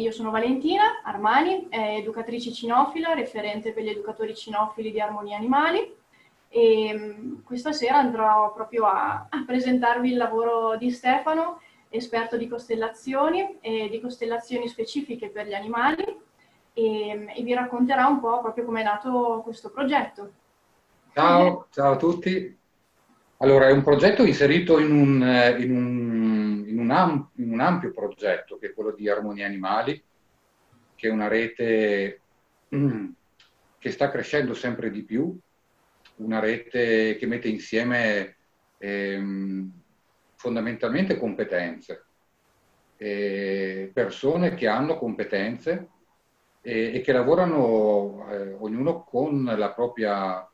Io sono Valentina Armani, educatrice cinofila, referente per gli educatori cinofili di Armonia Animali e mm, questa sera andrò proprio a, a presentarvi il lavoro di Stefano, esperto di costellazioni e di costellazioni specifiche per gli animali e, e vi racconterà un po' proprio come è nato questo progetto. Ciao, ciao a tutti. Allora, è un progetto inserito in un, in un, un, un ampio progetto che è quello di Armonia Animali, che è una rete mm, che sta crescendo sempre di più, una rete che mette insieme ehm, fondamentalmente competenze, eh, persone che hanno competenze e, e che lavorano eh, ognuno con la propria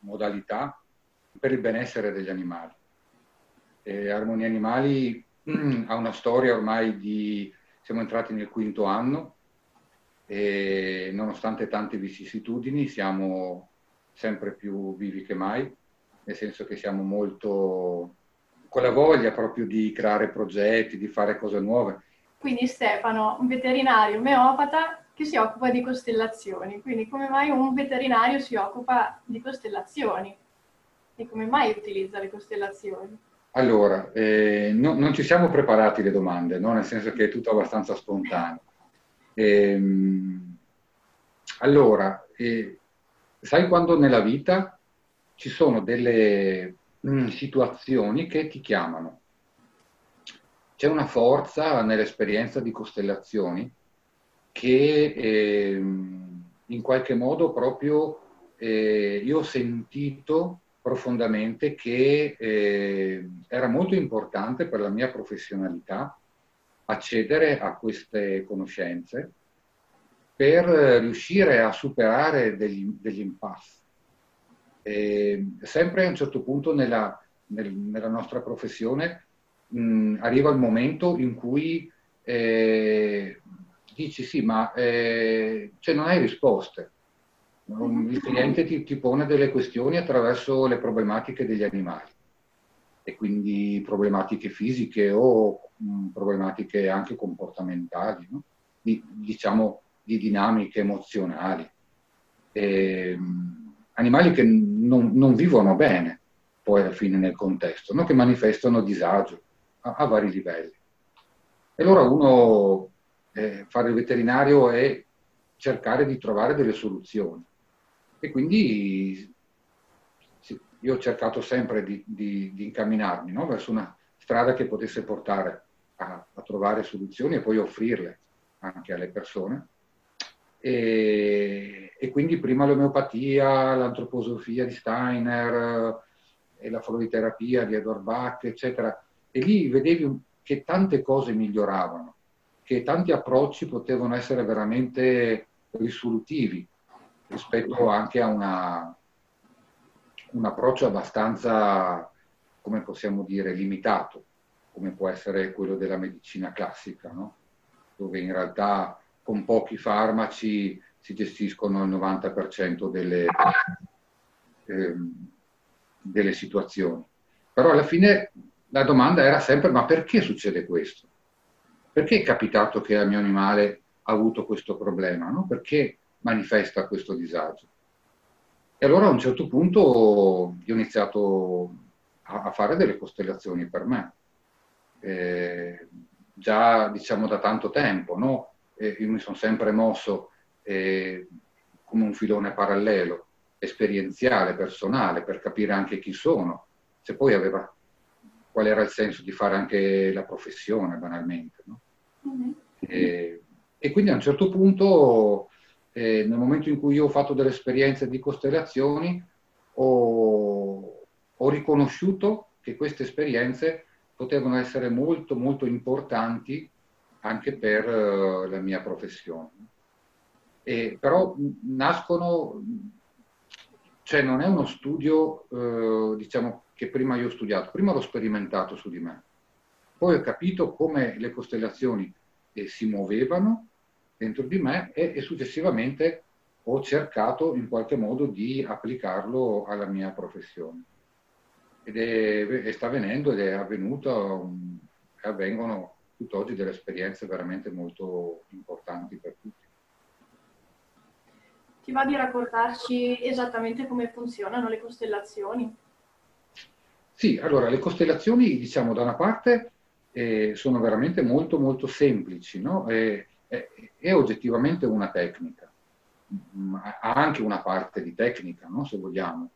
modalità per il benessere degli animali. Eh, Armonia Animali ha una storia ormai di... siamo entrati nel quinto anno e nonostante tante vicissitudini siamo sempre più vivi che mai, nel senso che siamo molto con la voglia proprio di creare progetti, di fare cose nuove. Quindi Stefano, un veterinario omeopata che si occupa di costellazioni. Quindi come mai un veterinario si occupa di costellazioni? E come mai utilizza le costellazioni? Allora, eh, no, non ci siamo preparati le domande, no? nel senso che è tutto abbastanza spontaneo. Ehm, allora, eh, sai quando nella vita ci sono delle mh, mm, situazioni che ti chiamano? C'è una forza nell'esperienza di costellazioni che eh, in qualche modo proprio eh, io ho sentito profondamente che eh, era molto importante per la mia professionalità accedere a queste conoscenze per riuscire a superare degli, degli impasse. E sempre a un certo punto nella, nel, nella nostra professione mh, arriva il momento in cui eh, dici sì, ma eh, cioè non hai risposte. Il cliente ti, ti, pone delle questioni attraverso le problematiche degli animali e quindi problematiche fisiche o mh, problematiche anche comportamentali, no? di, diciamo di dinamiche emozionali. E, mh, animali che non, non, vivono bene poi alla fine nel contesto, no? che manifestano disagio a, a vari livelli. E allora uno eh, fare il veterinario è cercare di trovare delle soluzioni. E quindi io ho cercato sempre di, di, di incamminarmi no? verso una strada che potesse portare a, a, trovare soluzioni e poi offrirle anche alle persone. E, e quindi prima l'omeopatia, l'antroposofia di Steiner e la floriterapia di Edward Bach, eccetera. E lì vedevi che tante cose miglioravano che tanti approcci potevano essere veramente risolutivi rispetto anche a una, un approccio abbastanza, come possiamo dire, limitato, come può essere quello della medicina classica, no? dove in realtà con pochi farmaci si gestiscono il 90% delle, eh, delle situazioni. Però alla fine la domanda era sempre ma perché succede questo? perché è capitato che il mio animale ha avuto questo problema? No? Perché manifesta questo disagio? E allora a un certo punto ho iniziato a, fare delle costellazioni per me, eh, già diciamo da tanto tempo, no? eh, io mi sono sempre mosso eh, come un filone parallelo, esperienziale, personale, per capire anche chi sono, se poi aveva, qual era il senso di fare anche la professione banalmente. No? Mm-hmm. E, e, quindi a un certo punto, eh, nel momento in cui io ho fatto delle esperienze di costellazioni, ho, ho riconosciuto che queste esperienze potevano essere molto, molto importanti anche per uh, la mia professione. E, però nascono, cioè non è uno studio, uh, diciamo, che prima io ho studiato, prima l'ho sperimentato su di me. Poi ho capito come le costellazioni eh, si muovevano dentro di me e, e, successivamente ho cercato in qualche modo di applicarlo alla mia professione. Ed è, è sta avvenendo ed è avvenuto, um, avvengono tutt'oggi delle esperienze veramente molto importanti per tutti. Ti va di raccontarci esattamente come funzionano le costellazioni? Sì, allora le costellazioni, diciamo, da una parte eh, sono veramente molto molto semplici, no? è, è, è, oggettivamente una tecnica, ha anche una parte di tecnica, no? se vogliamo,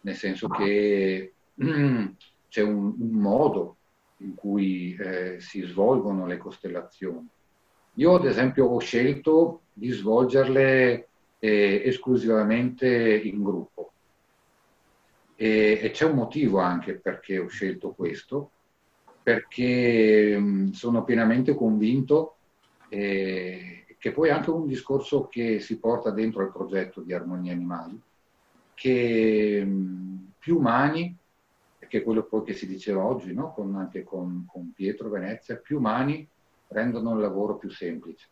nel senso che mm, c'è un, un, modo in cui eh, si svolgono le costellazioni. Io ad esempio ho scelto di svolgerle eh, esclusivamente in gruppo. E, e, c'è un motivo anche perché ho scelto questo, perché mh, sono pienamente convinto eh, che poi è anche un discorso che si porta dentro al progetto di Armonia Animali, che mh, più umani, che è quello poi che si diceva oggi, no? con, anche con, con Pietro Venezia, più umani rendono il lavoro più semplice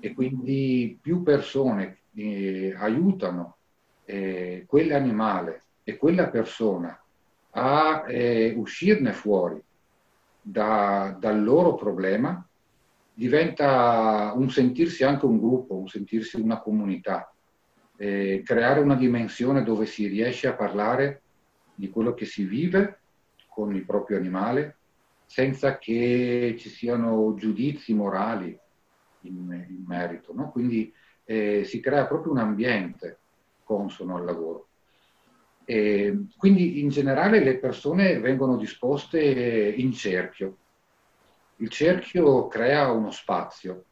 e quindi più persone eh, aiutano eh, quell'animale e quella persona a eh, uscirne fuori da, dal loro problema, diventa un sentirsi anche un gruppo, un sentirsi una comunità, eh, creare una dimensione dove si riesce a parlare di quello che si vive con il proprio animale senza che ci siano giudizi morali in, in merito. No? Quindi eh, si crea proprio un ambiente consono al lavoro. E quindi in generale le persone vengono disposte in cerchio. Il cerchio crea uno spazio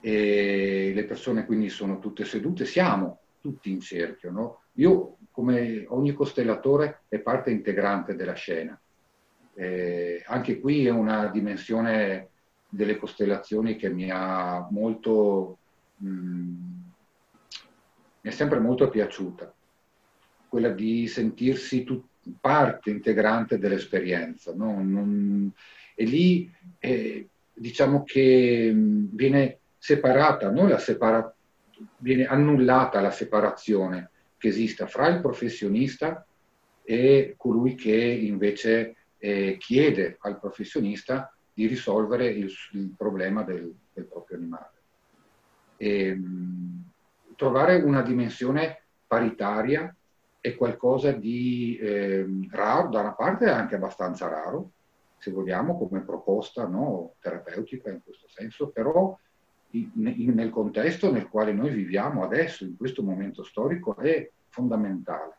e le persone quindi sono tutte sedute, siamo tutti in cerchio. No? Io, come ogni costellatore, è parte integrante della scena. Eh, anche qui è una dimensione delle costellazioni che mi ha molto, mh, mm, mi è sempre molto piaciuta, quella di sentirsi tut- parte integrante dell'esperienza. No? Non, e lì eh, diciamo che mm, viene separata, no? separa- viene annullata la separazione che esista fra il professionista e colui che invece eh, chiede al professionista di risolvere il, il problema del, del, proprio animale. E, mh, trovare una dimensione paritaria è qualcosa di eh, raro, da una parte anche abbastanza raro, se vogliamo, come proposta no, terapeutica in questo senso, però in, in, nel contesto nel quale noi viviamo adesso, in questo momento storico, è fondamentale,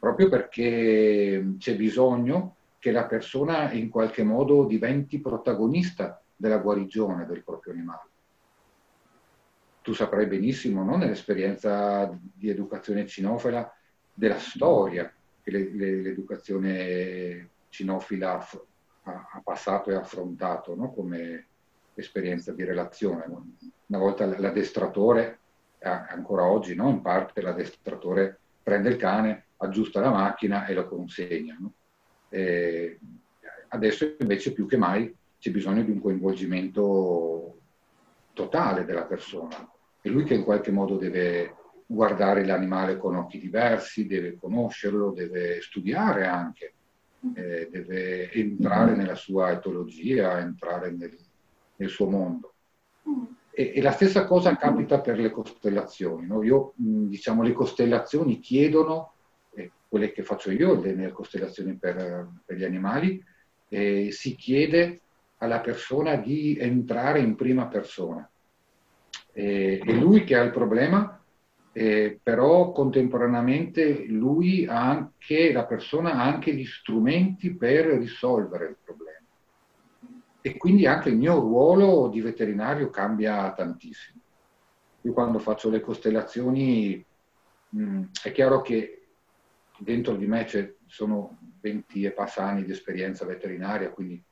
proprio perché c'è bisogno che la persona in qualche modo diventi protagonista della guarigione del proprio animale. Tu saprai benissimo, no? nell'esperienza di educazione cinofila, della storia che le, le, l'educazione cinofila ha, ha, passato e affrontato no? come esperienza di relazione. Una volta l'addestratore, ancora oggi no? in parte l'addestratore prende il cane, aggiusta la macchina e lo consegna. No? Eh, adesso invece più che mai c'è bisogno di un coinvolgimento totale della persona. È lui che in qualche modo deve guardare l'animale con occhi diversi, deve conoscerlo, deve studiare anche, eh, deve entrare nella sua etologia, entrare nel, nel suo mondo. E, e, la stessa cosa capita per le costellazioni. No? Io, diciamo, le costellazioni chiedono quelle che faccio io, le costellazioni per, per gli animali, eh, si chiede alla persona di entrare in prima persona. Eh, è lui che ha il problema, eh, però contemporaneamente lui ha anche, la persona ha anche gli strumenti per risolvere il problema. E quindi anche il mio ruolo di veterinario cambia tantissimo. Io quando faccio le costellazioni mh, mm, è chiaro che dentro di me sono 20 e passa anni di esperienza veterinaria, quindi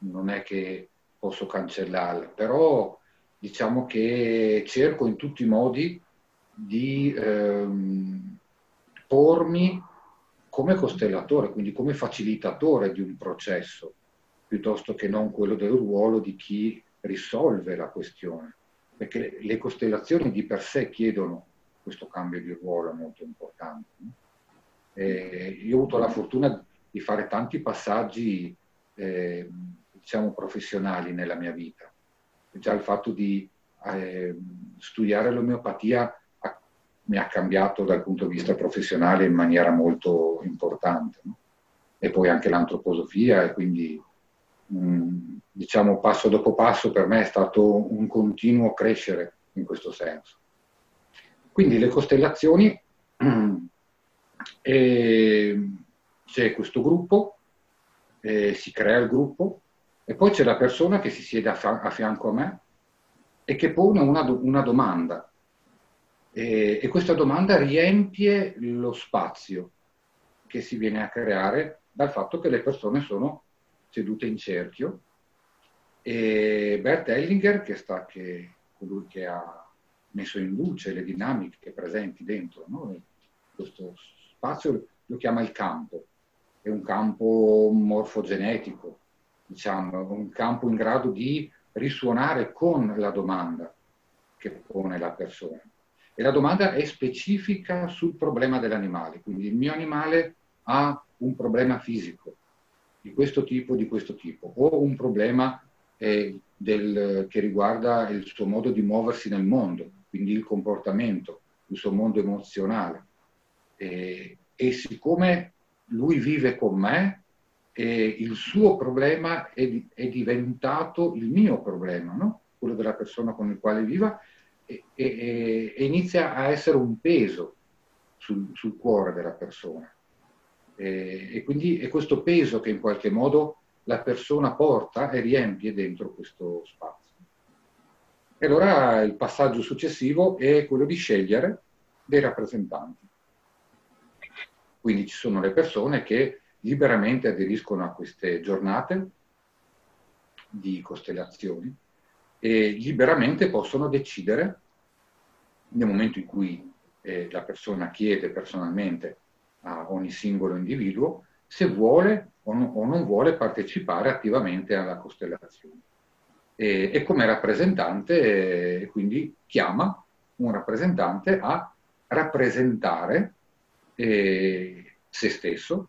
non è che posso cancellarla, però diciamo che cerco in tutti i modi di ehm, pormi come costellatore, quindi come facilitatore di un processo, piuttosto che non quello del ruolo di chi risolve la questione, perché le costellazioni di per sé chiedono questo cambio di ruolo molto importante. Eh, io ho avuto la fortuna di fare tanti passaggi eh, diciamo, professionali nella mia vita. Già il fatto di eh, studiare l'omeopatia mi ha cambiato dal punto di vista professionale in maniera molto importante. No? E poi anche l'antroposofia e quindi mh, mm, diciamo passo dopo passo per me è stato un continuo crescere in questo senso. Quindi le costellazioni, eh, c'è questo gruppo, eh, si crea il gruppo e poi c'è la persona che si siede a, fianco a me e che pone una, do- una domanda. E, e questa domanda riempie lo spazio che si viene a creare dal fatto che le persone sono sedute in cerchio e Bert Hellinger, che, sta, che colui che ha messo in luce le dinamiche presenti dentro no? questo spazio, lo chiama il campo. È un campo morfogenetico, diciamo, un campo in grado di risuonare con la domanda che pone la persona. E la domanda è specifica sul problema dell'animale, quindi il mio animale ha un problema fisico di questo tipo, di questo tipo, o un problema eh, del, che riguarda il suo modo di muoversi nel mondo, quindi il comportamento, il suo mondo emozionale. E, e siccome lui vive con me, e il suo problema è, è, diventato il mio problema, no? quello della persona con il quale viva, e, e, e inizia a essere un peso sul, sul cuore della persona. E, quindi è questo peso che in qualche modo la persona porta e riempie dentro questo spazio. E allora il passaggio successivo è quello di scegliere dei rappresentanti. Quindi ci sono le persone che liberamente aderiscono a queste giornate di costellazioni e liberamente possono decidere nel momento in cui eh, la persona chiede personalmente a ogni singolo individuo se vuole o, no, o non vuole partecipare attivamente alla costellazione. E, e come rappresentante, eh, quindi chiama un rappresentante a rappresentare eh, se stesso,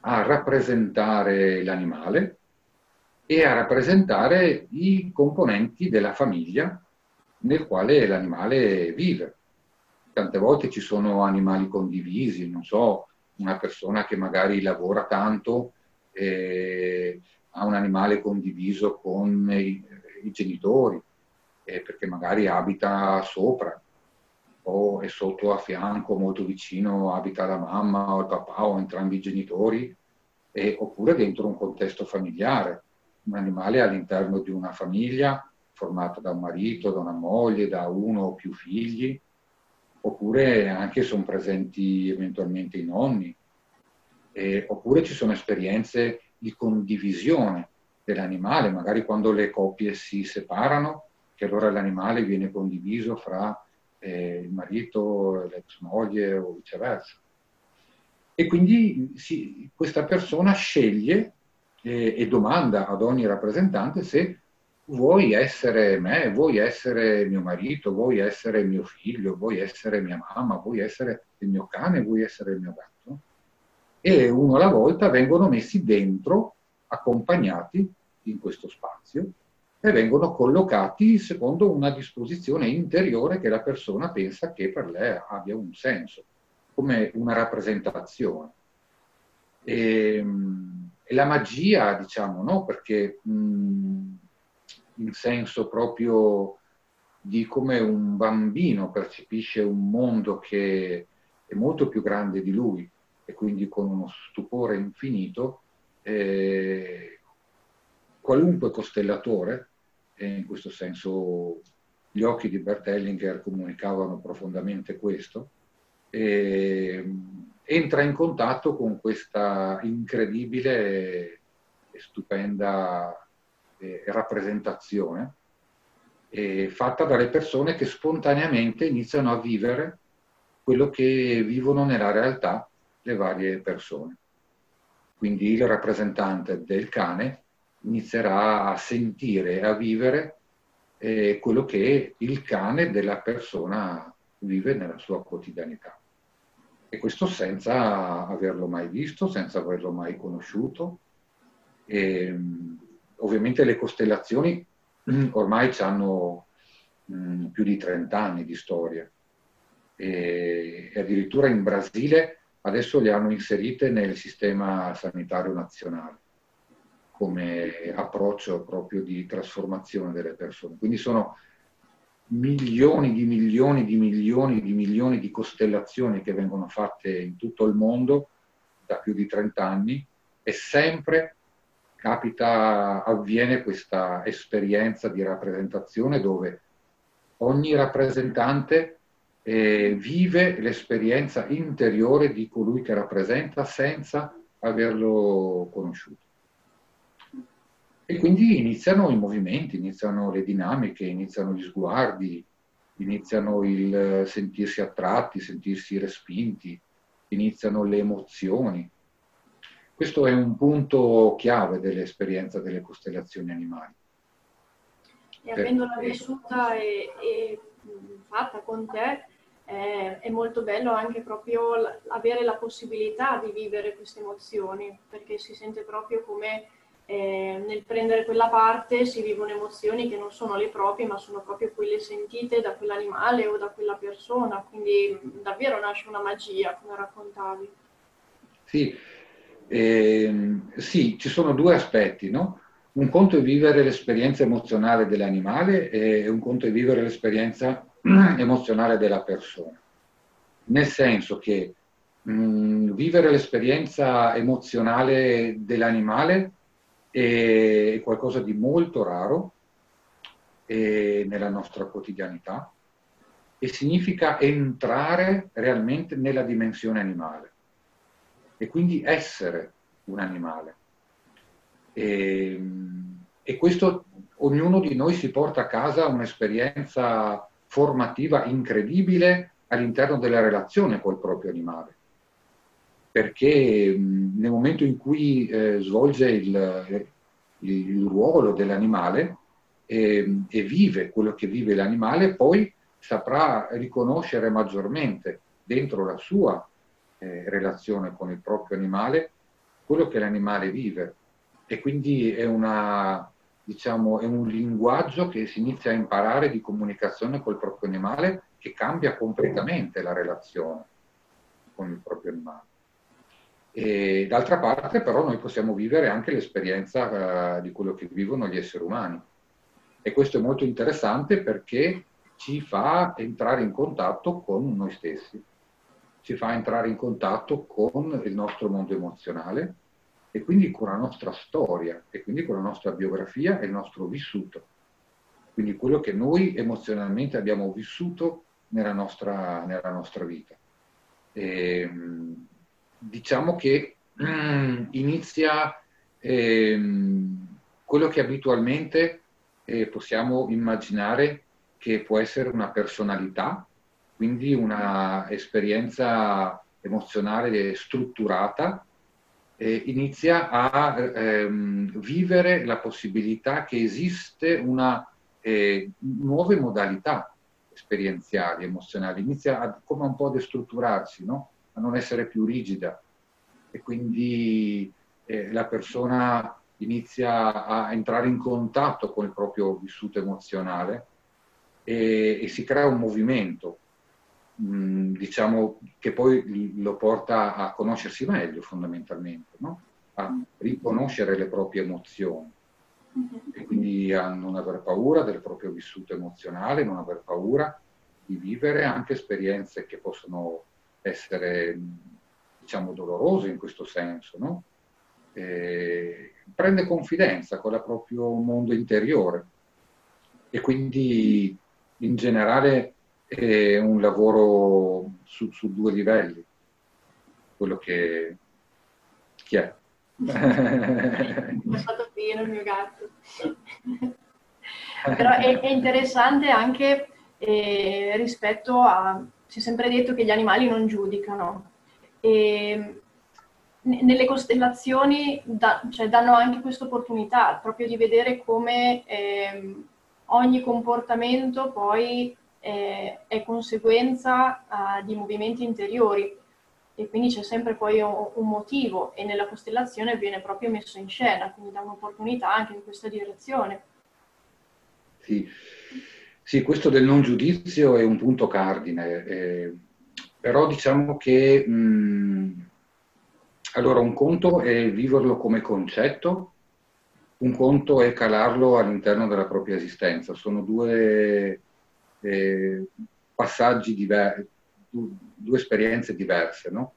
a rappresentare l'animale e a rappresentare i componenti della famiglia nel quale l'animale vive. Tante volte ci sono animali condivisi, non so, una persona che magari lavora tanto eh, ha un animale condiviso con i, i genitori, eh, perché magari abita sopra o è sotto a fianco, molto vicino, abita la mamma o il papà o entrambi i genitori, eh, oppure dentro un contesto familiare, un animale all'interno di una famiglia formata da un marito, da una moglie, da uno o più figli, oppure anche sono presenti eventualmente i nonni, eh, oppure ci sono esperienze di condivisione dell'animale, magari quando le coppie si separano, che allora l'animale viene condiviso fra eh, il marito, l'ex moglie o viceversa. E quindi si, questa persona sceglie eh, e domanda ad ogni rappresentante se vuoi essere me, vuoi essere mio marito, vuoi essere mio figlio, vuoi essere mia mamma, vuoi essere il mio cane, vuoi essere il mio gatto. E uno alla volta vengono messi dentro, accompagnati in questo spazio e vengono collocati secondo una disposizione interiore che la persona pensa che per lei abbia un senso, come una rappresentazione. E, ehm, e la magia, diciamo, no? Perché mh, in senso proprio di come un bambino percepisce un mondo che è molto più grande di lui e quindi con uno stupore infinito, eh, qualunque costellatore, e in questo senso gli occhi di Bert Hellinger comunicavano profondamente questo, eh, entra in contatto con questa incredibile e stupenda eh, rappresentazione eh, fatta dalle persone che spontaneamente iniziano a vivere quello che vivono nella realtà le varie persone. Quindi il rappresentante del cane inizierà a sentire e a vivere eh, quello che il cane della persona vive nella sua quotidianità. E questo senza averlo mai visto, senza averlo mai conosciuto. E, ovviamente le costellazioni ormai hanno mh, più di 30 anni di storia e, e addirittura in Brasile adesso le hanno inserite nel sistema sanitario nazionale come approccio proprio di trasformazione delle persone. Quindi sono milioni di milioni di milioni di milioni di costellazioni che vengono fatte in tutto il mondo da più di 30 anni e sempre capita, avviene questa esperienza di rappresentazione dove ogni rappresentante eh, vive l'esperienza interiore di colui che rappresenta senza averlo conosciuto. E quindi iniziano i movimenti, iniziano le dinamiche, iniziano gli sguardi, iniziano il sentirsi attratti, sentirsi respinti, iniziano le emozioni. Questo è un punto chiave dell'esperienza delle costellazioni animali. E avendola vissuta e, e fatta con te, eh, è molto bello anche proprio avere la possibilità di vivere queste emozioni, perché si sente proprio come eh, nel prendere quella parte si vivono emozioni che non sono le proprie, ma sono proprio quelle sentite da quell'animale o da quella persona, quindi davvero nasce una magia, come raccontavi. Sì, eh, sì ci sono due aspetti, no? Un conto è vivere l'esperienza emozionale dell'animale e un conto è vivere l'esperienza emozionale della persona. Nel senso che mh, vivere l'esperienza emozionale dell'animale è qualcosa di molto raro nella nostra quotidianità e significa entrare realmente nella dimensione animale e quindi essere un animale. E, e questo ognuno di noi si porta a casa un'esperienza formativa incredibile all'interno della relazione col proprio animale perché nel momento in cui eh, svolge il, il, ruolo dell'animale e, e, vive quello che vive l'animale, poi saprà riconoscere maggiormente dentro la sua eh, relazione con il proprio animale quello che l'animale vive. E quindi è, una, diciamo, è un linguaggio che si inizia a imparare di comunicazione col proprio animale che cambia completamente la relazione con il proprio animale. E d'altra parte però noi possiamo vivere anche l'esperienza uh, di quello che vivono gli esseri umani. E questo è molto interessante perché ci fa entrare in contatto con noi stessi, ci fa entrare in contatto con il nostro mondo emozionale e quindi con la nostra storia e quindi con la nostra biografia e il nostro vissuto. Quindi quello che noi emozionalmente abbiamo vissuto nella nostra, nella nostra vita. E, ehm, diciamo che mm, inizia ehm, quello che abitualmente eh, possiamo immaginare che può essere una personalità, quindi una esperienza emozionale strutturata, eh, inizia a ehm, vivere la possibilità che esiste una eh, nuove modalità esperienziali, emozionali, inizia a, come un po' a destrutturarsi, no? A non essere più rigida e quindi eh, la persona inizia a entrare in contatto con il proprio vissuto emozionale e, e si crea un movimento, mh, mm, diciamo, che poi lo porta a conoscersi meglio fondamentalmente, no? a riconoscere le proprie emozioni mm-hmm. e quindi a non aver paura del proprio vissuto emozionale, non aver paura di vivere anche esperienze che possono essere diciamo doloroso in questo senso, no? prende confidenza con il proprio mondo interiore e quindi in generale è un lavoro su, su due livelli, quello che, chi è. è stato pieno il mio gatto. Però è, è interessante anche eh, rispetto a si è sempre detto che gli animali non giudicano. E nelle costellazioni da, cioè, danno anche questa opportunità proprio di vedere come eh, ogni comportamento poi eh, è conseguenza uh, di movimenti interiori. e quindi c'è sempre poi un, un, motivo e nella costellazione viene proprio messo in scena, quindi dà un'opportunità anche in questa direzione. Sì, sì questo del non giudizio è un punto cardine, eh, però diciamo che mh, allora un conto è viverlo come concetto, un conto è calarlo all'interno della propria esistenza, sono due eh, passaggi diversi due esperienze diverse, no?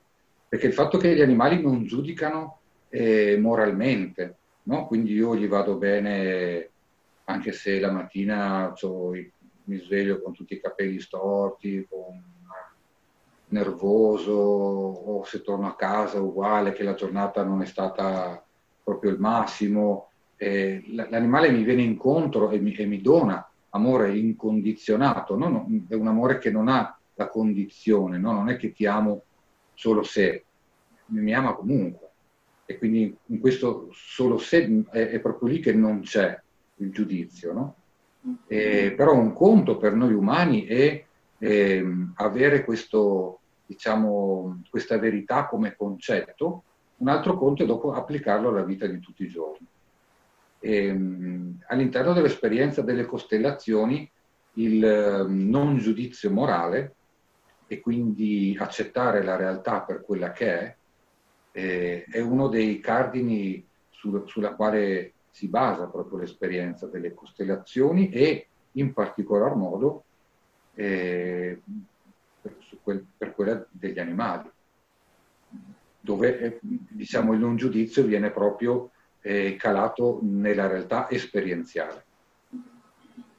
Perché il fatto che gli animali non giudicano eh, moralmente, no? Quindi io gli vado bene anche se la mattina mi sveglio con tutti i capelli storti, con, nervoso, o se torno a casa uguale, che la giornata non è stata proprio il massimo. Eh, l'animale mi viene incontro e mi, e mi dona amore incondizionato, no? è un amore che non ha la condizione, no? non è che ti amo solo se, mi ama comunque. E quindi in questo solo se è, è proprio lì che non c'è il giudizio. No? E, però un conto per noi umani è eh, avere questo, diciamo, questa verità come concetto, un altro conto è dopo applicarlo alla vita di tutti i giorni. E, all'interno dell'esperienza delle costellazioni il ehm, non giudizio morale e quindi accettare la realtà per quella che è, eh, è uno dei cardini su, sulla quale si basa proprio l'esperienza delle costellazioni e in particolar modo eh, per, quel, per, quella degli animali, dove eh, diciamo, il non giudizio viene proprio eh, calato nella realtà esperienziale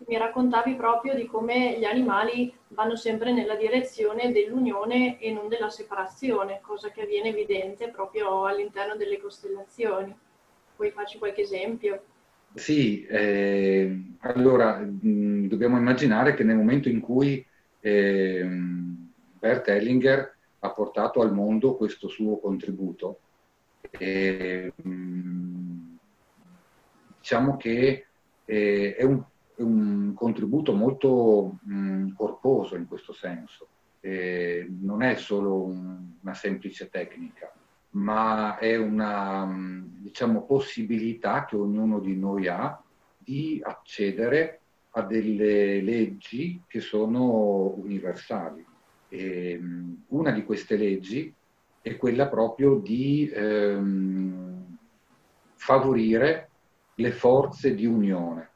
mi raccontavi proprio di come gli animali vanno sempre nella direzione dell'unione e non della separazione, cosa che avviene evidente proprio all'interno delle costellazioni. Puoi farci qualche esempio? Sì, eh, allora mh, dobbiamo immaginare che nel momento in cui eh, Bert Hellinger ha portato al mondo questo suo contributo, eh, mh, diciamo che eh, è un un contributo molto mh, corposo in questo senso. Eh, non è solo un, una semplice tecnica, ma è una diciamo, possibilità che ognuno di noi ha di accedere a delle leggi che sono universali. E, una di queste leggi è quella proprio di ehm, favorire le forze di unione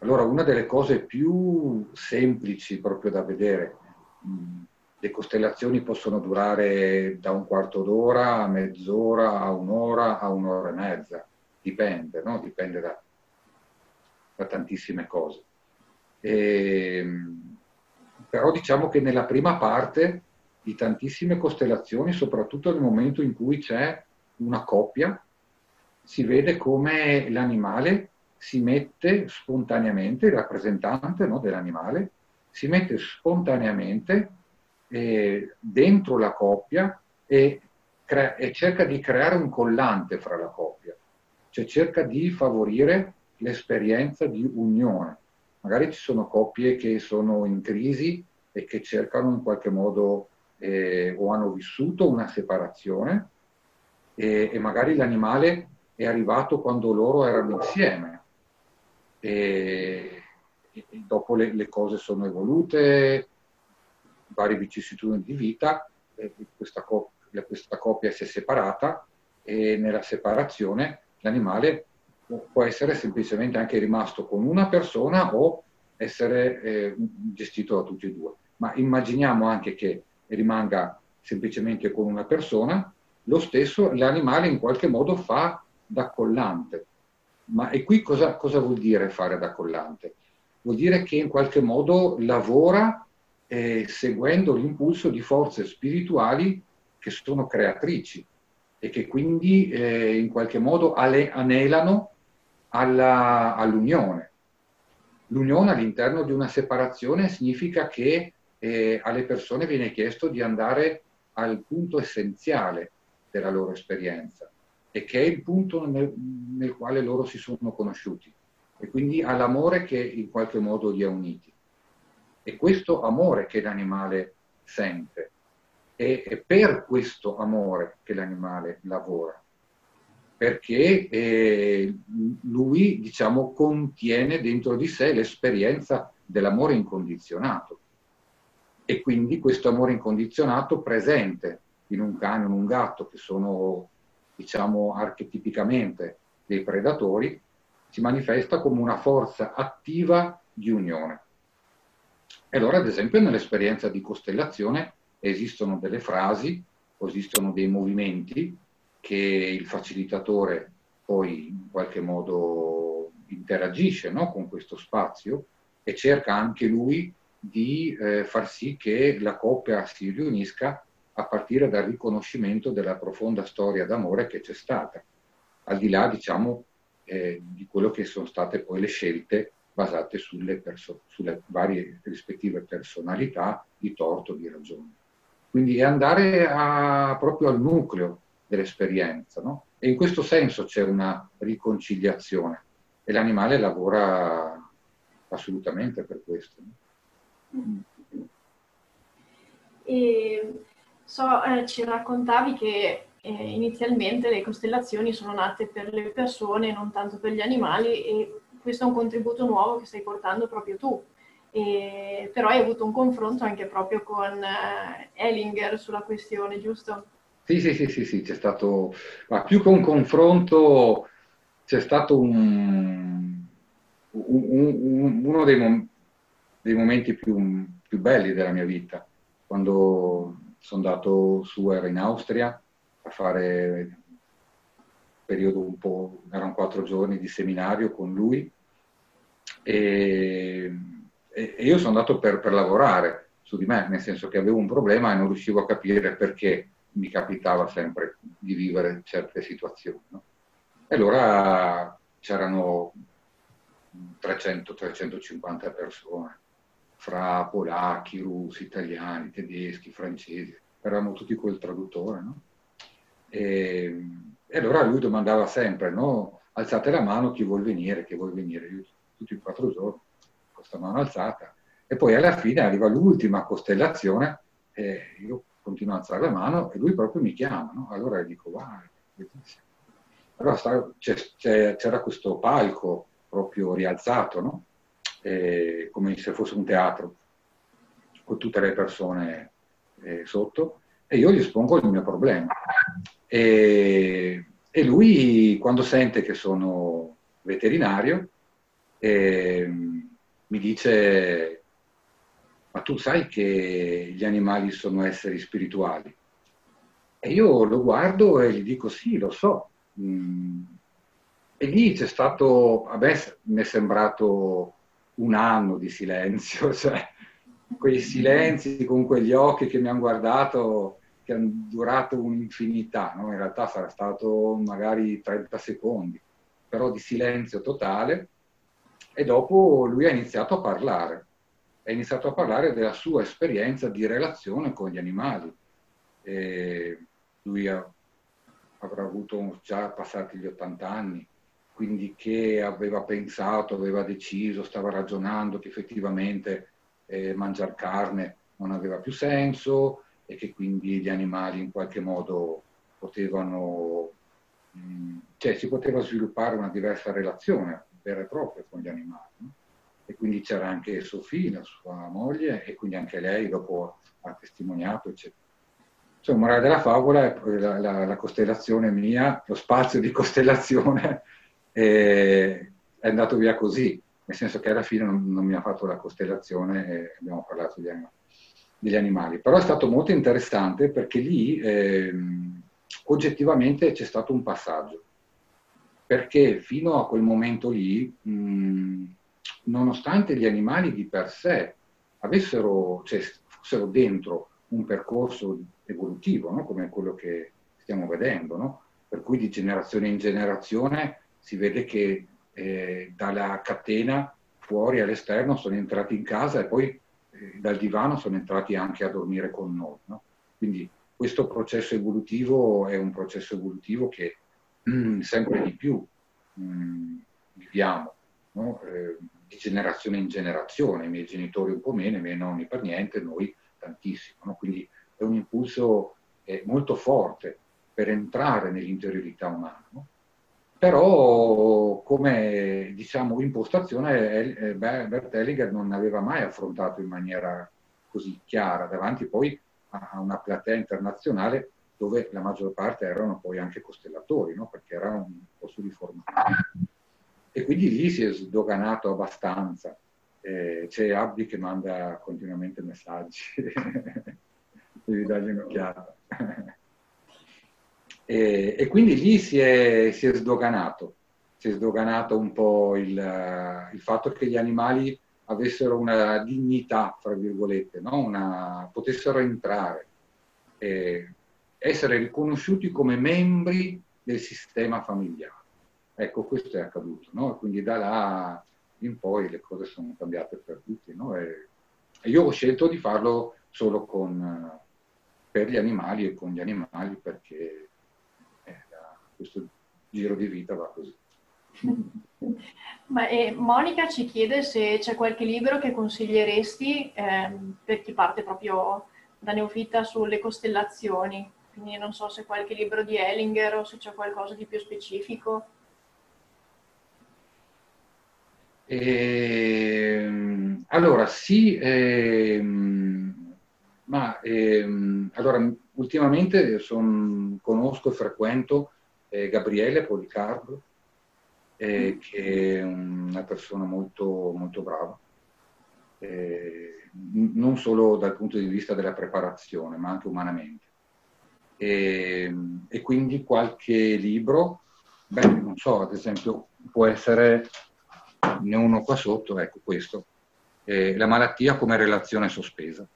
allora, una delle cose più semplici proprio da vedere, le costellazioni possono durare da un quarto d'ora a mezz'ora, a un'ora, a un'ora e mezza, dipende, no? dipende da, da tantissime cose. E, però diciamo che nella prima parte di tantissime costellazioni, soprattutto nel momento in cui c'è una coppia, si vede come l'animale si mette spontaneamente, il rappresentante no, dell'animale, si mette spontaneamente eh, dentro la coppia e, crea- e cerca di creare un collante fra la coppia, cioè cerca di favorire l'esperienza di unione. Magari ci sono coppie che sono in crisi e che cercano in qualche modo eh, o hanno vissuto una separazione e, e magari l'animale è arrivato quando loro erano insieme e, dopo le, le, cose sono evolute, varie vicissitudini di vita, questa, coppia, questa coppia si è separata e nella separazione l'animale può essere semplicemente anche rimasto con una persona o essere eh, gestito da tutti e due. Ma immaginiamo anche che rimanga semplicemente con una persona, lo stesso l'animale in qualche modo fa da collante. Ma e qui cosa, cosa vuol dire fare da collante? Vuol dire che in qualche modo lavora eh, seguendo l'impulso di forze spirituali che sono creatrici e che quindi eh, in qualche modo ale, anelano alla, all'unione. L'unione all'interno di una separazione significa che eh, alle persone viene chiesto di andare al punto essenziale della loro esperienza e che è il punto nel, nel quale loro si sono conosciuti e quindi all'amore che in qualche modo li ha uniti. E questo amore che l'animale sente. è per questo amore che l'animale lavora, perché eh, lui, diciamo, contiene dentro di sé l'esperienza dell'amore incondizionato e quindi questo amore incondizionato presente in un cane o in un gatto che sono, diciamo, archetipicamente dei predatori, si manifesta come una forza attiva di unione. E allora, ad esempio, nell'esperienza di costellazione esistono delle frasi, esistono dei movimenti che il facilitatore poi in qualche modo interagisce no? con questo spazio e cerca anche lui di eh, far sì che la coppia si riunisca a partire dal riconoscimento della profonda storia d'amore che c'è stata, al di là, diciamo, eh, di quello che sono state poi le scelte basate sulle, perso- sulle varie rispettive personalità di torto, di ragione. Quindi è andare a, proprio al nucleo dell'esperienza, no? E in questo senso c'è una riconciliazione e l'animale lavora assolutamente per questo. No? E so, eh, ci raccontavi che eh, inizialmente le costellazioni sono nate per le persone, non tanto per gli animali, e questo è un contributo nuovo che stai portando proprio tu. E, però hai avuto un confronto anche proprio con eh, Ellinger sulla questione, giusto? Sì, sì, sì, sì, sì, c'è stato, ma più che un confronto, c'è stato un, un, un, uno dei, mom- dei momenti più, più, belli della mia vita, quando sono andato su, ero in Austria a fare un periodo un po', erano quattro giorni di seminario con lui e, e io sono andato per, per, lavorare su di me, nel senso che avevo un problema e non riuscivo a capire perché mi capitava sempre di vivere certe situazioni. No? E allora c'erano 300-350 persone, fra polacchi, russi, italiani, tedeschi, francesi, eravamo tutti col traduttore. No? E, e, allora lui domandava sempre, no? alzate la mano chi vuol venire, chi vuol venire. Io tutti i quattro giorni, con questa mano alzata, e poi alla fine arriva l'ultima costellazione e io continuo a alzare la mano e lui proprio mi chiama, no? allora gli dico, va, bellissimo. Allora c'era questo palco proprio rialzato, no? e, come se fosse un teatro, con tutte le persone eh, sotto, e io gli espongo il mio problema. E, e lui, quando sente che sono veterinario, e mi dice, ma tu sai che gli animali sono esseri spirituali? E io lo guardo e gli dico sì, lo so. Mm. E lì c'è stato, a me mi è sembrato un anno di silenzio, cioè quei silenzi con quegli occhi che mi hanno guardato, che hanno durato un'infinità, no? in realtà sarà stato magari 30 secondi, però di silenzio totale e dopo lui ha iniziato a parlare, ha iniziato a parlare della sua esperienza di relazione con gli animali. E lui ha, avrà avuto già passati gli 80 anni, quindi che aveva pensato, aveva deciso, stava ragionando che effettivamente eh, mangiare carne non aveva più senso e che quindi gli animali in qualche modo potevano, mh, mm, cioè si poteva sviluppare una diversa relazione vera e propria con gli animali. No? E quindi c'era anche Sofia, la sua moglie, e quindi anche lei dopo ha testimoniato, eccetera. Insomma, morale della favola è la, la, la, costellazione mia, lo spazio di costellazione è, è, andato via così, nel senso che alla fine non, non mi ha fatto la costellazione e abbiamo parlato di, degli animali. Però è stato molto interessante perché lì eh, oggettivamente c'è stato un passaggio perché fino a quel momento lì, mh, nonostante gli animali di per sé avessero, cioè, fossero dentro un percorso evolutivo, no? come quello che stiamo vedendo, no? per cui di generazione in generazione si vede che eh, dalla catena fuori all'esterno sono entrati in casa e poi eh, dal divano sono entrati anche a dormire con noi. No? Quindi questo processo evolutivo è un processo evolutivo che sempre di più mh, mm, viviamo, no? eh, di generazione in generazione, i miei genitori un po' meno, i miei nonni per niente, noi tantissimo. No? Quindi è un impulso eh, molto forte per entrare nell'interiorità umana. No? Però come diciamo, impostazione eh, Bert Hellinger non aveva mai affrontato in maniera così chiara davanti poi a una platea internazionale dove la maggior parte erano poi anche costellatori, no? perché era un posto di formazione. E quindi lì si è sdoganato abbastanza. Eh, c'è Abdi che manda continuamente messaggi, devi dargli un'occhiata. e, e, quindi lì si è, si è, sdoganato, si è sdoganato un po' il, il, fatto che gli animali avessero una dignità, fra virgolette, no? una, potessero entrare. Eh, essere riconosciuti come membri del sistema familiare. Ecco, questo è accaduto, no? Quindi da là in poi le cose sono cambiate per tutti, no? E, io ho scelto di farlo solo con, per gli animali e con gli animali perché eh, questo giro di vita va così. Ma, eh, Monica ci chiede se c'è qualche libro che consiglieresti eh, per chi parte proprio da neofita sulle costellazioni quindi non so se qualche libro di Ellinger o se c'è qualcosa di più specifico. Eh, allora, sì, eh, ma eh, allora, ultimamente son, conosco e frequento eh, Gabriele Policardo, eh, mm. che è una persona molto, molto brava, eh, non solo dal punto di vista della preparazione, ma anche umanamente e, e quindi qualche libro, beh, non so, ad esempio può essere, ne uno qua sotto, ecco questo, eh, La malattia come relazione sospesa.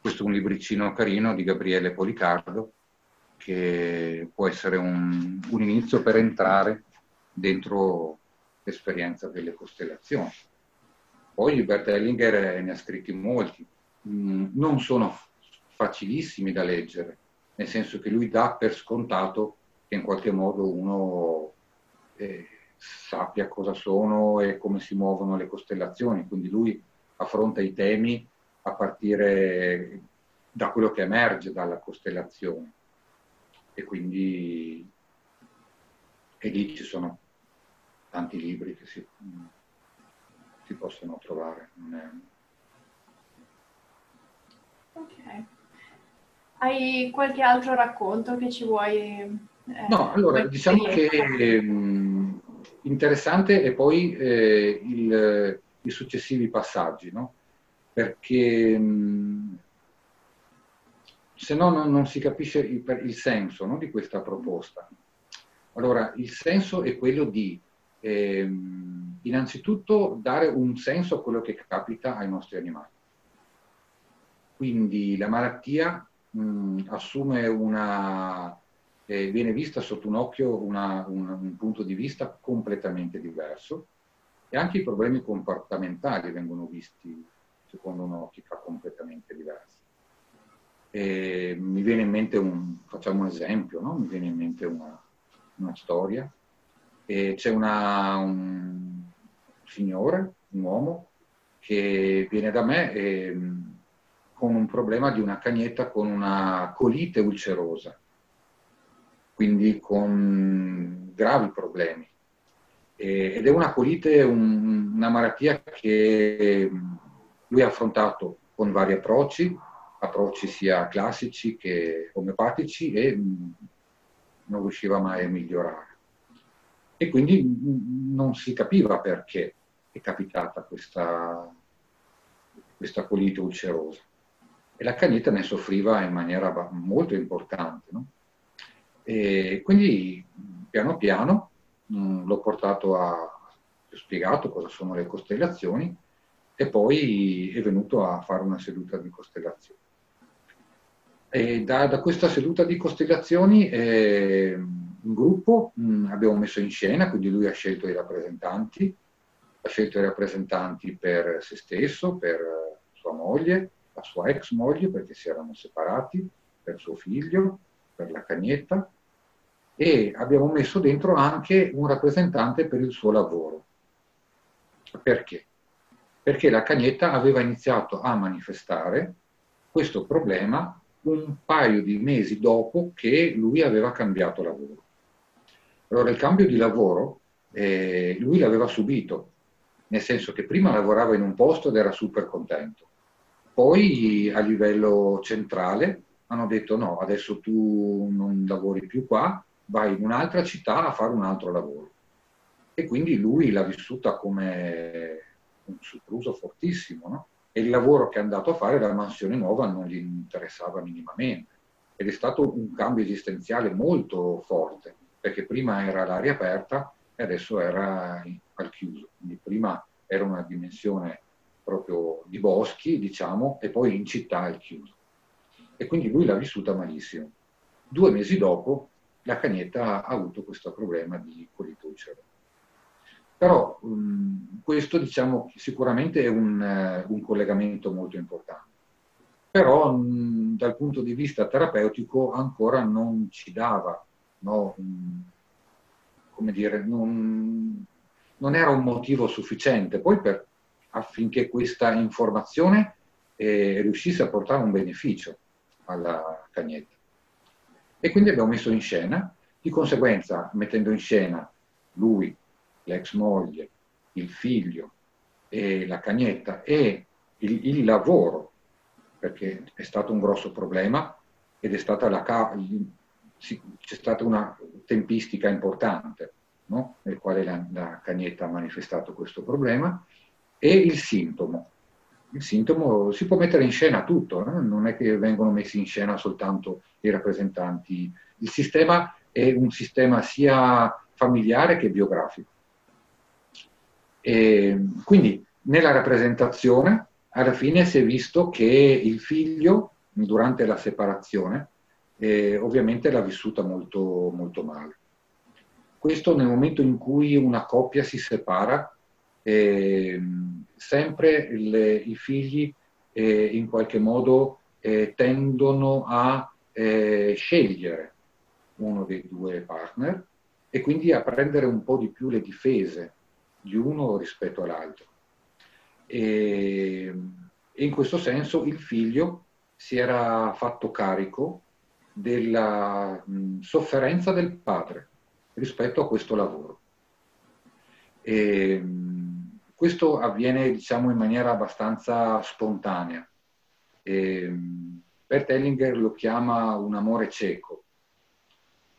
Questo è un libricino carino di Gabriele Policardo che può essere un, un inizio per entrare dentro l'esperienza delle costellazioni. Poi Bert Hellinger ne ha scritti molti, mm, non sono facilissimi da leggere, nel senso che lui dà per scontato che in qualche modo uno eh, sappia cosa sono e come si muovono le costellazioni, quindi lui affronta i temi a partire da quello che emerge dalla costellazione. E quindi e lì ci sono tanti libri che si, si possono trovare. Ok. Hai qualche altro racconto che ci vuoi... Eh, no, allora diciamo che mh, mm, interessante è poi eh, il, i successivi passaggi, no? Perché mh, mm, se no non, non, si capisce il, il senso no, di questa proposta. Allora, il senso è quello di eh, innanzitutto dare un senso a quello che capita ai nostri animali. Quindi la malattia mh, mm, assume una, eh, viene vista sotto un occhio una, un, un, punto di vista completamente diverso e anche i problemi comportamentali vengono visti secondo un'ottica completamente diversa. E mi viene in mente un, facciamo un esempio, no? mi viene in mente una, una storia. E c'è una, un signore, un uomo, che viene da me e con un problema di una cagnetta con una colite ulcerosa, quindi con gravi problemi. ed è una colite, un, una malattia che lui ha affrontato con vari approcci, approcci sia classici che omeopatici e non riusciva mai a migliorare. E quindi non si capiva perché è capitata questa, questa colite ulcerosa e la cagnetta ne soffriva in maniera molto importante. No? Quindi piano piano mh, mm, l'ho portato a, ho spiegato cosa sono le costellazioni e poi è venuto a fare una seduta di costellazioni. E da, da questa seduta di costellazioni eh, un gruppo mh, mm, abbiamo messo in scena, quindi lui ha scelto i rappresentanti, ha scelto i rappresentanti per se stesso, per sua moglie, la sua ex moglie perché si erano separati, per suo figlio, per la cagnetta e abbiamo messo dentro anche un rappresentante per il suo lavoro. Perché? Perché la cagnetta aveva iniziato a manifestare questo problema un paio di mesi dopo che lui aveva cambiato lavoro. Allora il cambio di lavoro eh, lui l'aveva subito, nel senso che prima lavorava in un posto ed era super contento. Poi a livello centrale hanno detto no, adesso tu non lavori più qua, vai in un'altra città a fare un altro lavoro. E quindi lui l'ha vissuta come un sopruso fortissimo, no? E il lavoro che è andato a fare, la mansione nuova, non gli interessava minimamente. Ed è stato un cambio esistenziale molto forte, perché prima era all'aria aperta e adesso era al chiuso. Quindi prima era una dimensione proprio di boschi, diciamo, e poi in città al chiuso. E quindi lui l'ha vissuta malissimo. Due mesi dopo la cagnetta ha avuto questo problema di colito ulceroso. Però um, questo diciamo sicuramente è un, uh, un, collegamento molto importante. Però um, dal punto di vista terapeutico ancora non ci dava, no, um, come dire, non, non, era un motivo sufficiente poi per, affinché questa informazione eh, riuscisse a portare un beneficio alla cagnetta. E quindi abbiamo messo in scena, di conseguenza mettendo in scena lui l'ex moglie, il figlio e la cagnetta e il, il lavoro, perché è stato un grosso problema ed è stata la, c'è stata una tempistica importante no? nel quale la, la, cagnetta ha manifestato questo problema, e il sintomo. Il sintomo si può mettere in scena tutto, no? non è che vengono messi in scena soltanto i rappresentanti. Il sistema è un sistema sia familiare che biografico. E quindi nella rappresentazione alla fine si è visto che il figlio durante la separazione eh, ovviamente l'ha vissuta molto, molto male. Questo nel momento in cui una coppia si separa, eh, sempre il, i figli eh, in qualche modo eh, tendono a eh, scegliere uno dei due partner e quindi a prendere un po' di più le difese di uno rispetto all'altro. E, e in questo senso il figlio si era fatto carico della sofferenza del padre rispetto a questo lavoro. E, questo avviene diciamo, in maniera abbastanza spontanea. E, Bert Hellinger lo chiama un amore cieco,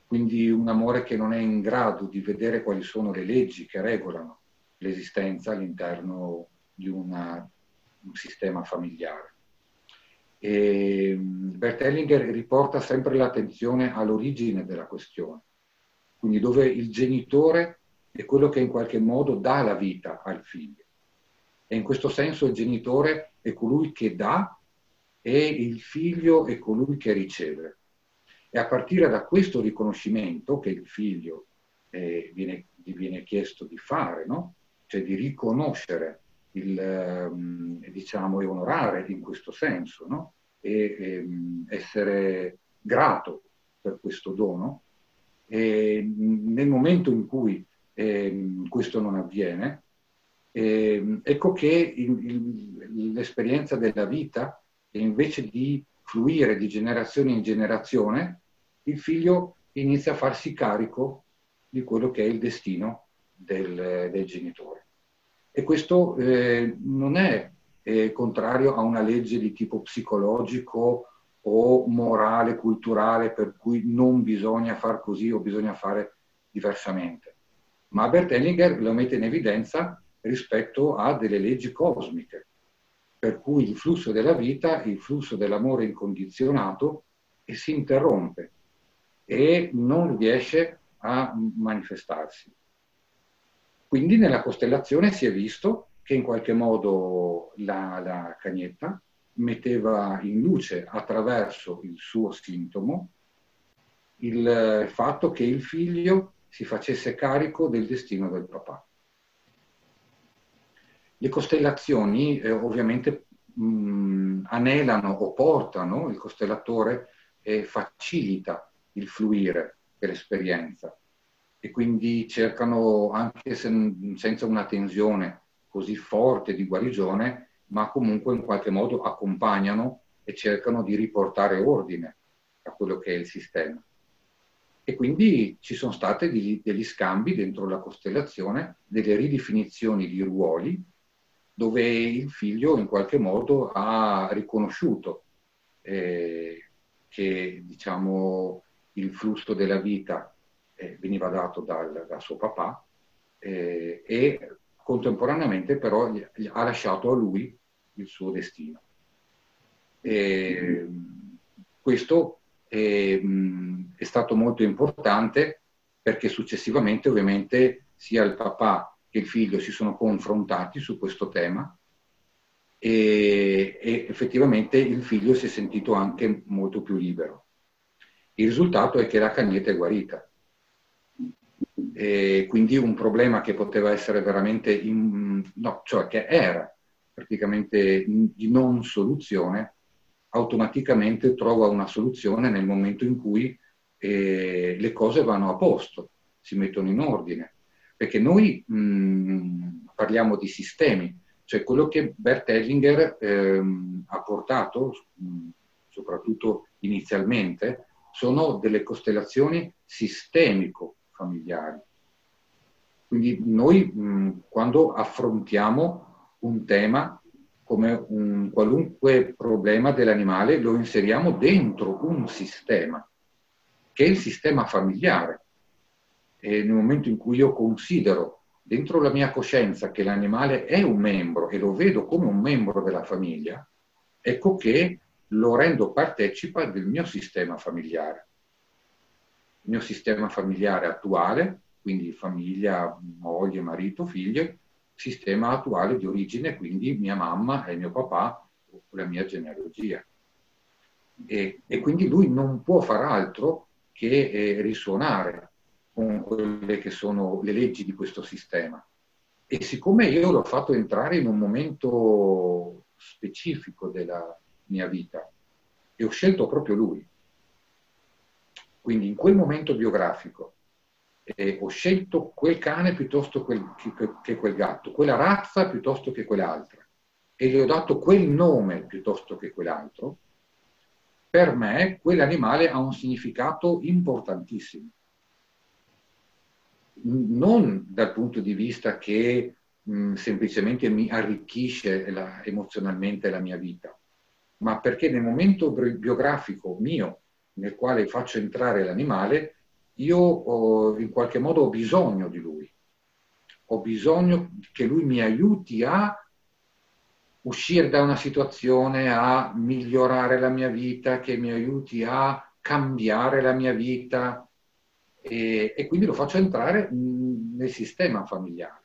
quindi un amore che non è in grado di vedere quali sono le leggi che regolano l'esistenza all'interno di una, un sistema familiare. E Bert Hellinger riporta sempre l'attenzione all'origine della questione, quindi dove il genitore è quello che in qualche modo dà la vita al figlio. E in questo senso il genitore è colui che dà e il figlio è colui che riceve. E a partire da questo riconoscimento che il figlio eh, viene, gli viene chiesto di fare, no? cioè di riconoscere il, ehm, diciamo, e onorare in questo senso, no? e ehm, essere grato per questo dono. E nel momento in cui ehm, questo non avviene, ehm, ecco che il, il, l'esperienza della vita, invece di fluire di generazione in generazione, il figlio inizia a farsi carico di quello che è il destino del, del genitore. E questo eh, non è eh, contrario a una legge di tipo psicologico o morale, culturale, per cui non bisogna far così o bisogna fare diversamente. Ma Bert Hellinger lo mette in evidenza rispetto a delle leggi cosmiche, per cui il flusso della vita, il flusso dell'amore incondizionato, e si interrompe e non riesce a manifestarsi. Quindi nella costellazione si è visto che in qualche modo la, la cagnetta metteva in luce attraverso il suo sintomo il fatto che il figlio si facesse carico del destino del papà. Le costellazioni eh, ovviamente mh, anelano o portano, il costellatore eh, facilita il fluire dell'esperienza e quindi cercano, anche se, senza una tensione così forte di guarigione, ma comunque in qualche modo accompagnano e cercano di riportare ordine a quello che è il sistema. E quindi ci sono stati degli, degli scambi dentro la costellazione, delle ridefinizioni di ruoli, dove il figlio in qualche modo ha riconosciuto eh, che diciamo, il flusso della vita eh, veniva dato dal, da suo papà eh, e contemporaneamente però gli, gli ha lasciato a lui il suo destino. E questo è, è stato molto importante perché successivamente ovviamente sia il papà che il figlio si sono confrontati su questo tema e, e, effettivamente il figlio si è sentito anche molto più libero. Il risultato è che la cagnetta è guarita. E quindi un problema che poteva essere veramente, in, no, cioè che era praticamente di non soluzione, automaticamente trova una soluzione nel momento in cui eh, le cose vanno a posto, si mettono in ordine. Perché noi mh, parliamo di sistemi, cioè quello che Bert Hellinger ehm, ha portato, mh, soprattutto inizialmente, sono delle costellazioni sistemico-familiari. Quindi noi mh, quando affrontiamo un tema come un qualunque problema dell'animale lo inseriamo dentro un sistema, che è il sistema familiare. E nel momento in cui io considero dentro la mia coscienza che l'animale è un membro e lo vedo come un membro della famiglia, ecco che lo rendo partecipa del mio sistema familiare. Il mio sistema familiare attuale, quindi famiglia, moglie, marito, figlio, sistema attuale di origine, quindi mia mamma e mio papà, la mia genealogia. E, e quindi lui non può far altro che eh, risuonare con quelle che sono le leggi di questo sistema. E siccome io l'ho fatto entrare in un momento specifico della mia vita e ho scelto proprio lui, quindi in quel momento biografico, eh, ho scelto quel cane piuttosto quel, che, che quel gatto, quella razza piuttosto che quell'altra, e gli ho dato quel nome piuttosto che quell'altro, per me quell'animale ha un significato importantissimo. Non dal punto di vista che mh, semplicemente mi arricchisce la, emozionalmente la mia vita, ma perché nel momento biografico mio nel quale faccio entrare l'animale, io ho, in qualche modo ho bisogno di lui, ho bisogno che lui mi aiuti a uscire da una situazione, a migliorare la mia vita, che mi aiuti a cambiare la mia vita. E, e quindi lo faccio entrare nel sistema familiare.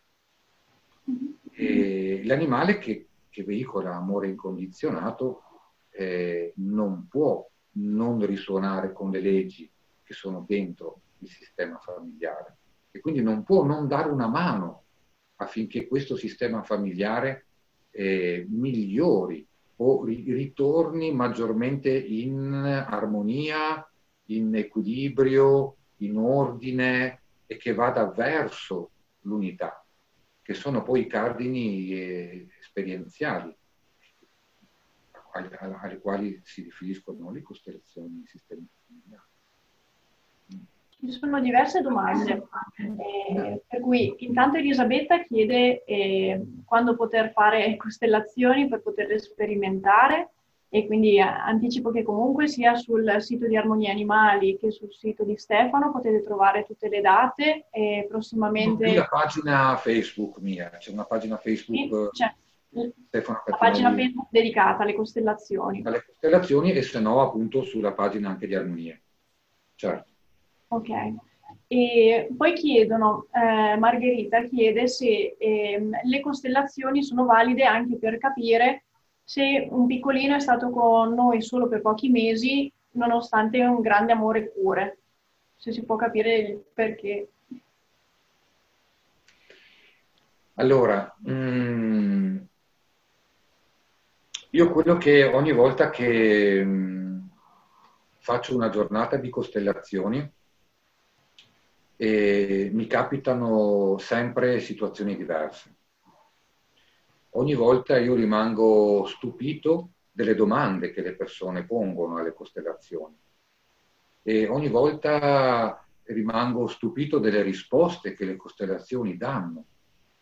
E l'animale che, che, veicola amore incondizionato eh, non può non risuonare con le leggi che sono dentro il sistema familiare. E quindi non può non dare una mano affinché questo sistema familiare eh, migliori o ritorni maggiormente in armonia, in equilibrio, in ordine e che vada verso l'unità, che sono poi i cardini eh, esperienziali alle, quali si riferiscono le costellazioni i sistemi familiari. Ci sono diverse domande, eh, per cui intanto Elisabetta chiede eh, quando poter fare costellazioni per poterle sperimentare e quindi anticipo che comunque sia sul sito di Armonia Animali che sul sito di Stefano potete trovare tutte le date e prossimamente... la pagina Facebook mia, c'è una pagina Facebook... Sì, Stefano la pagina Facebook dedicata alle costellazioni. Alle costellazioni e se no appunto sulla pagina anche di Armonia. Certo. Ok. E poi chiedono, eh, Margherita chiede se eh, le costellazioni sono valide anche per capire se un piccolino è stato con noi solo per pochi mesi, nonostante un grande amore e cure. Se si può capire il perché. Allora, mm, io quello che ogni volta che mm, faccio una giornata di costellazioni, e mi capitano sempre situazioni diverse. Ogni volta io rimango stupito delle domande che le persone pongono alle costellazioni. E ogni volta rimango stupito delle risposte che le costellazioni danno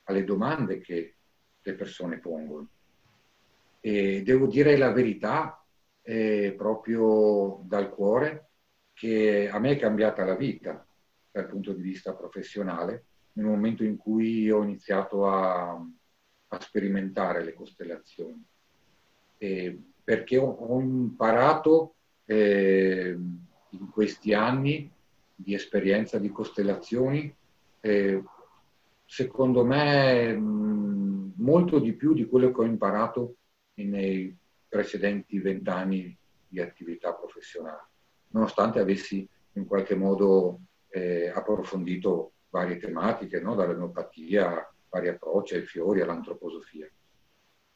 alle domande che le persone pongono. E devo dire la verità eh, proprio dal cuore che a me è cambiata la vita dal punto di vista professionale nel momento in cui ho iniziato a, a sperimentare le costellazioni. E perché ho, ho imparato eh, in questi anni di esperienza di costellazioni, eh, secondo me mh, molto di più di quello che ho imparato nei precedenti vent'anni di attività professionale, nonostante avessi in qualche modo eh, approfondito varie tematiche, no? dall'omeopatia, vari approcci ai fiori, all'antroposofia.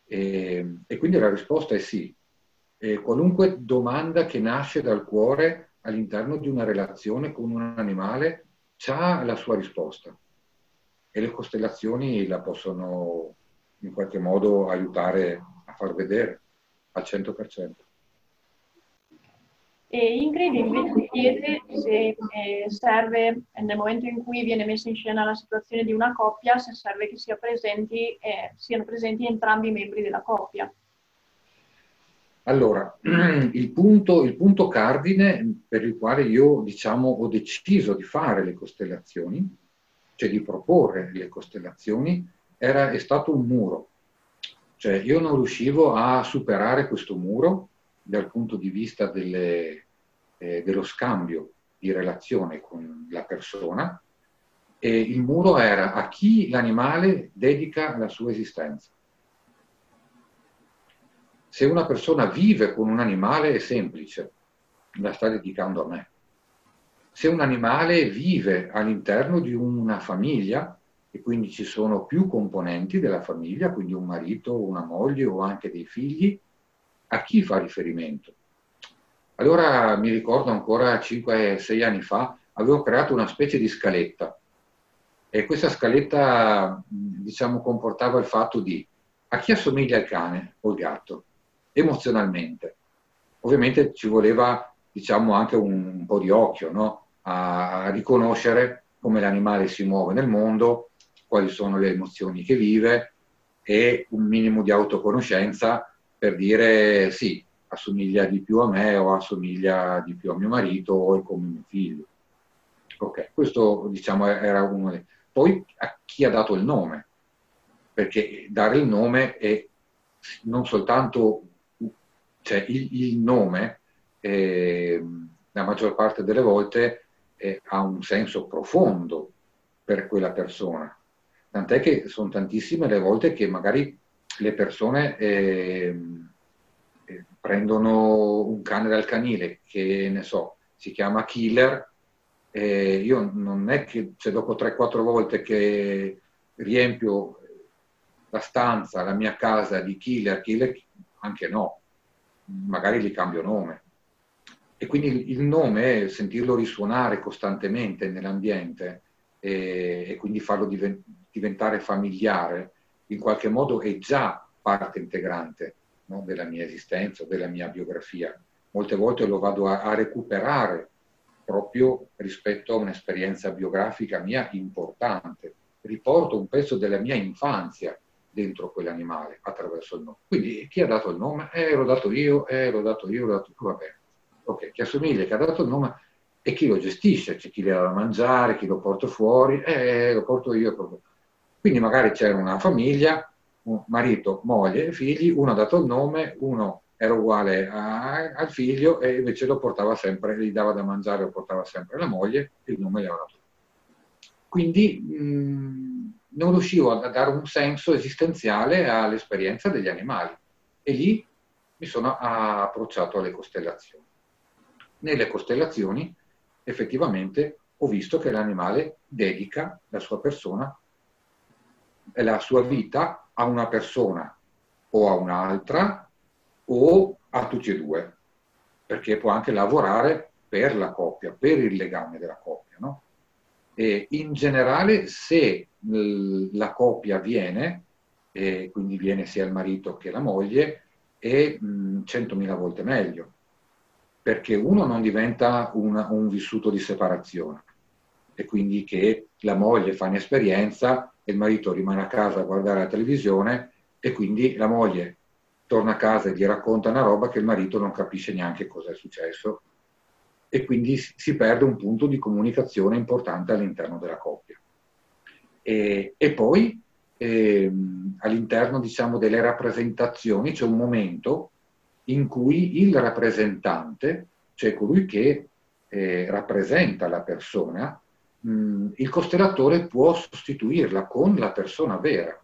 E, e, quindi la risposta è sì. E qualunque domanda che nasce dal cuore all'interno di una relazione con un animale ha la sua risposta e le costellazioni la possono in qualche modo aiutare a far vedere al 100%. E Ingrid invece chiede se eh, serve, nel momento in cui viene messa in scena la situazione di una coppia, se serve che sia presenti, eh, siano presenti entrambi i membri della coppia. Allora, il punto, il punto cardine per il quale io diciamo, ho deciso di fare le costellazioni, cioè di proporre le costellazioni, era, è stato un muro. Cioè io non riuscivo a superare questo muro dal punto di vista delle, eh, dello scambio di relazione con la persona e il muro era a chi l'animale dedica la sua esistenza. Se una persona vive con un animale è semplice, la sta dedicando a me. Se un animale vive all'interno di una famiglia, e quindi ci sono più componenti della famiglia, quindi un marito, una moglie o anche dei figli, a chi fa riferimento? Allora mi ricordo ancora 5-6 anni fa, avevo creato una specie di scaletta e questa scaletta diciamo comportava il fatto di a chi assomiglia il cane o il gatto emozionalmente. Ovviamente ci voleva diciamo anche un, po' di occhio no? a riconoscere come l'animale si muove nel mondo, quali sono le emozioni che vive e un minimo di autoconoscenza per dire sì, assomiglia di più a me o assomiglia di più a mio marito o è come mio figlio. Ok, questo diciamo era uno dei... Poi a chi ha dato il nome, perché dare il nome è non soltanto cioè il, il nome, eh, la maggior parte delle volte eh, ha un senso profondo per quella persona. Tant'è che sono tantissime le volte che magari le persone eh, prendono un cane dal canile che ne so, si chiama Killer, eh, io non è che se dopo 3-4 volte che riempio la stanza, la mia casa di Killer, Killer anche no, magari gli cambio nome. E quindi il nome, sentirlo risuonare costantemente nell'ambiente e, e quindi farlo diventare familiare, in qualche modo è già parte integrante no, della mia esistenza, della mia biografia. Molte volte lo vado a, a recuperare proprio rispetto a un'esperienza biografica mia importante. Riporto un pezzo della mia infanzia dentro quell'animale attraverso il nome. Quindi chi ha dato il nome? Eh, l'ho dato io, eh, l'ho dato io, l'ho dato tu, va bene. Ok, chi assomiglia, chi ha dato il nome e chi lo gestisce, c'è chi le dà da mangiare, chi lo porta fuori, eh, lo porto io. Quindi magari c'era una famiglia marito, moglie figli, uno ha dato il nome, uno era uguale a, al figlio e invece lo portava sempre, gli dava da mangiare, lo portava sempre la moglie il nome gli aveva dato. Quindi mh, non riuscivo a dare un senso esistenziale all'esperienza degli animali e lì mi sono approcciato alle costellazioni. Nelle costellazioni effettivamente ho visto che l'animale dedica la sua persona la sua vita a una persona o a un'altra o a tutti e due, perché può anche lavorare per la coppia, per il legame della coppia. No? E in generale, se la coppia viene, e quindi viene sia il marito che la moglie, è 100.000 volte meglio, perché uno non diventa una, un vissuto di separazione e quindi che la moglie fa un'esperienza e il marito rimane a casa a guardare la televisione e quindi la moglie torna a casa e gli racconta una roba che il marito non capisce neanche cosa è successo e quindi si perde un punto di comunicazione importante all'interno della coppia. E, e poi eh, all'interno diciamo, delle rappresentazioni c'è un momento in cui il rappresentante, cioè colui che eh, rappresenta la persona, mh, il costellatore può sostituirla con la persona vera.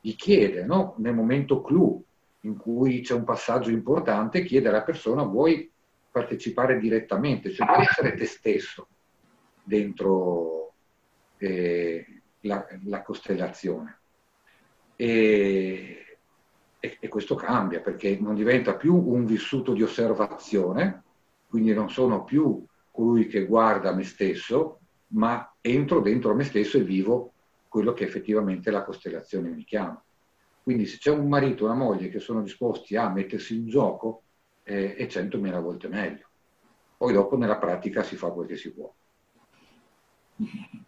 Gli chiede, no? nel momento clou in cui c'è un passaggio importante, chiede alla persona vuoi partecipare direttamente, cioè puoi essere te stesso dentro eh, la, la, costellazione. E, e, e, questo cambia perché non diventa più un vissuto di osservazione, quindi non sono più colui che guarda me stesso, ma entro dentro me stesso e vivo quello che effettivamente la costellazione mi chiama. Quindi se c'è un marito e una moglie che sono disposti a mettersi in gioco, eh, è centomila volte meglio. Poi dopo nella pratica si fa quel che si può.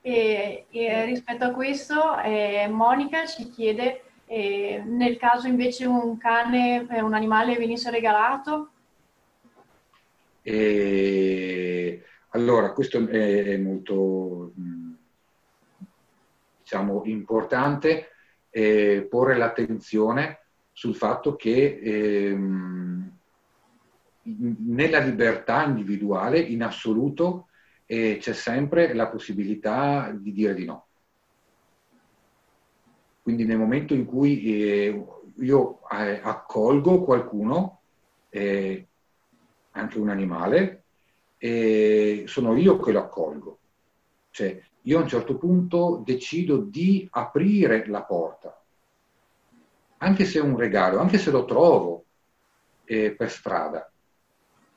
E, e rispetto a questo, eh, Monica ci chiede, eh, nel caso invece un cane, eh, un animale venisse regalato? E, allora, questo è, molto diciamo, importante, eh, porre l'attenzione sul fatto che ehm, nella libertà individuale, in assoluto, e c'è sempre la possibilità di dire di no. Quindi nel momento in cui eh, io eh, accolgo qualcuno, eh, anche un animale, sono io che lo accolgo. Cioè, io a un certo punto decido di aprire la porta, anche se è un regalo, anche se lo trovo eh, per strada.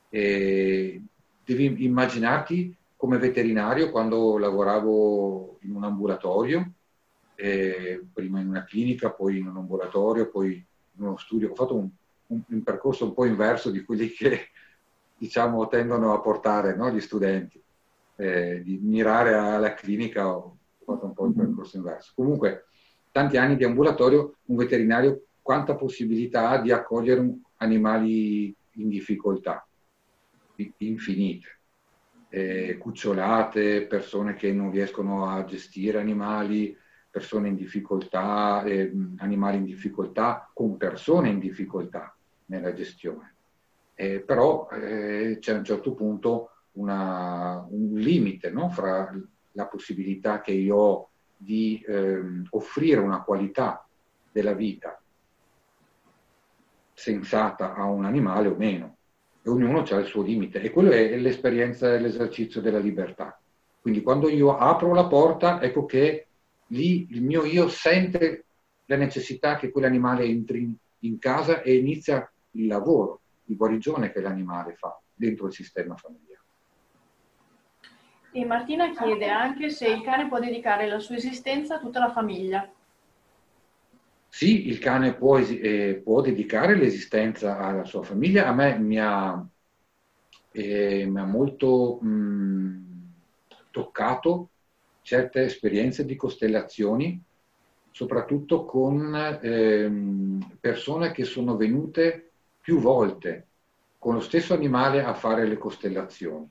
devi immaginarti come veterinario quando lavoravo in un ambulatorio, eh, prima in una clinica, poi in un ambulatorio, poi in uno studio. Ho fatto un, un, un percorso un po' inverso di quelli che diciamo tendono a portare no, gli studenti, eh, di mirare alla clinica, ho fatto un po' il percorso inverso. Comunque, tanti anni di ambulatorio, un veterinario quanta possibilità ha di accogliere animali in difficoltà? Infinite eh, cucciolate, persone che non riescono a gestire animali, persone in difficoltà, eh, animali in difficoltà, con persone in difficoltà nella gestione. Eh, però eh, c'è a un certo punto una, un limite no? fra la possibilità che io ho di ehm, offrire una qualità della vita sensata a un animale o meno e ognuno ha il suo limite e quello è l'esperienza dell'esercizio della libertà. Quindi quando io apro la porta, ecco che lì il mio io sente la necessità che quell'animale entri in casa e inizia il lavoro di guarigione che l'animale fa dentro il sistema familiare. E Martina chiede anche se il cane può dedicare la sua esistenza a tutta la famiglia. Sì, il cane può, eh, può, dedicare l'esistenza alla sua famiglia. A me mi ha, eh, mi ha molto mh, mm, toccato certe esperienze di costellazioni, soprattutto con eh, persone che sono venute più volte con lo stesso animale a fare le costellazioni,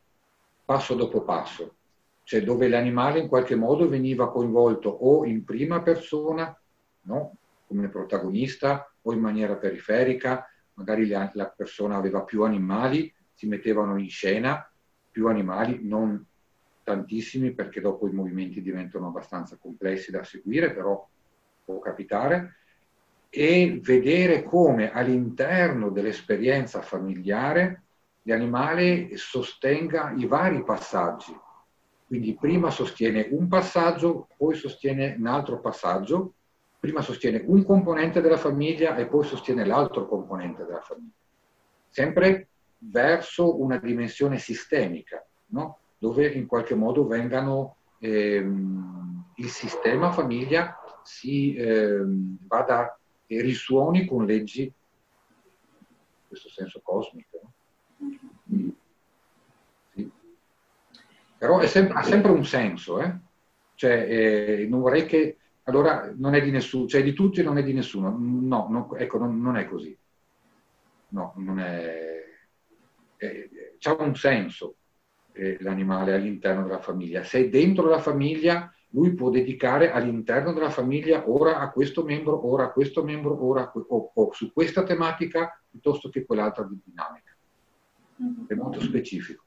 passo dopo passo, cioè dove l'animale in qualche modo veniva coinvolto o in prima persona, no? come protagonista o in maniera periferica, magari la, la persona aveva più animali, si mettevano in scena più animali, non tantissimi perché dopo i movimenti diventano abbastanza complessi da seguire, però può capitare, e vedere come all'interno dell'esperienza familiare l'animale sostenga i vari passaggi. Quindi prima sostiene un passaggio, poi sostiene un altro passaggio, prima sostiene un componente della famiglia e poi sostiene l'altro componente della famiglia. Sempre verso una dimensione sistemica, no? dove in qualche modo vengano ehm, il sistema famiglia si ehm, vada e risuoni con leggi questo senso cosmico. Sì. Però sempre, ha sempre un senso, eh? Cioè, eh, non vorrei che... Allora, non è di nessuno, cioè di tutti non è di nessuno. No, no ecco, non, non, è così. No, non è... Eh, c'ha un senso eh, l'animale all'interno della famiglia. Se è dentro la famiglia, lui può dedicare all'interno della famiglia ora a questo membro, ora a questo membro, ora que- o, o, su questa tematica piuttosto che quell'altra dinamica. Mm-hmm. È molto specifico.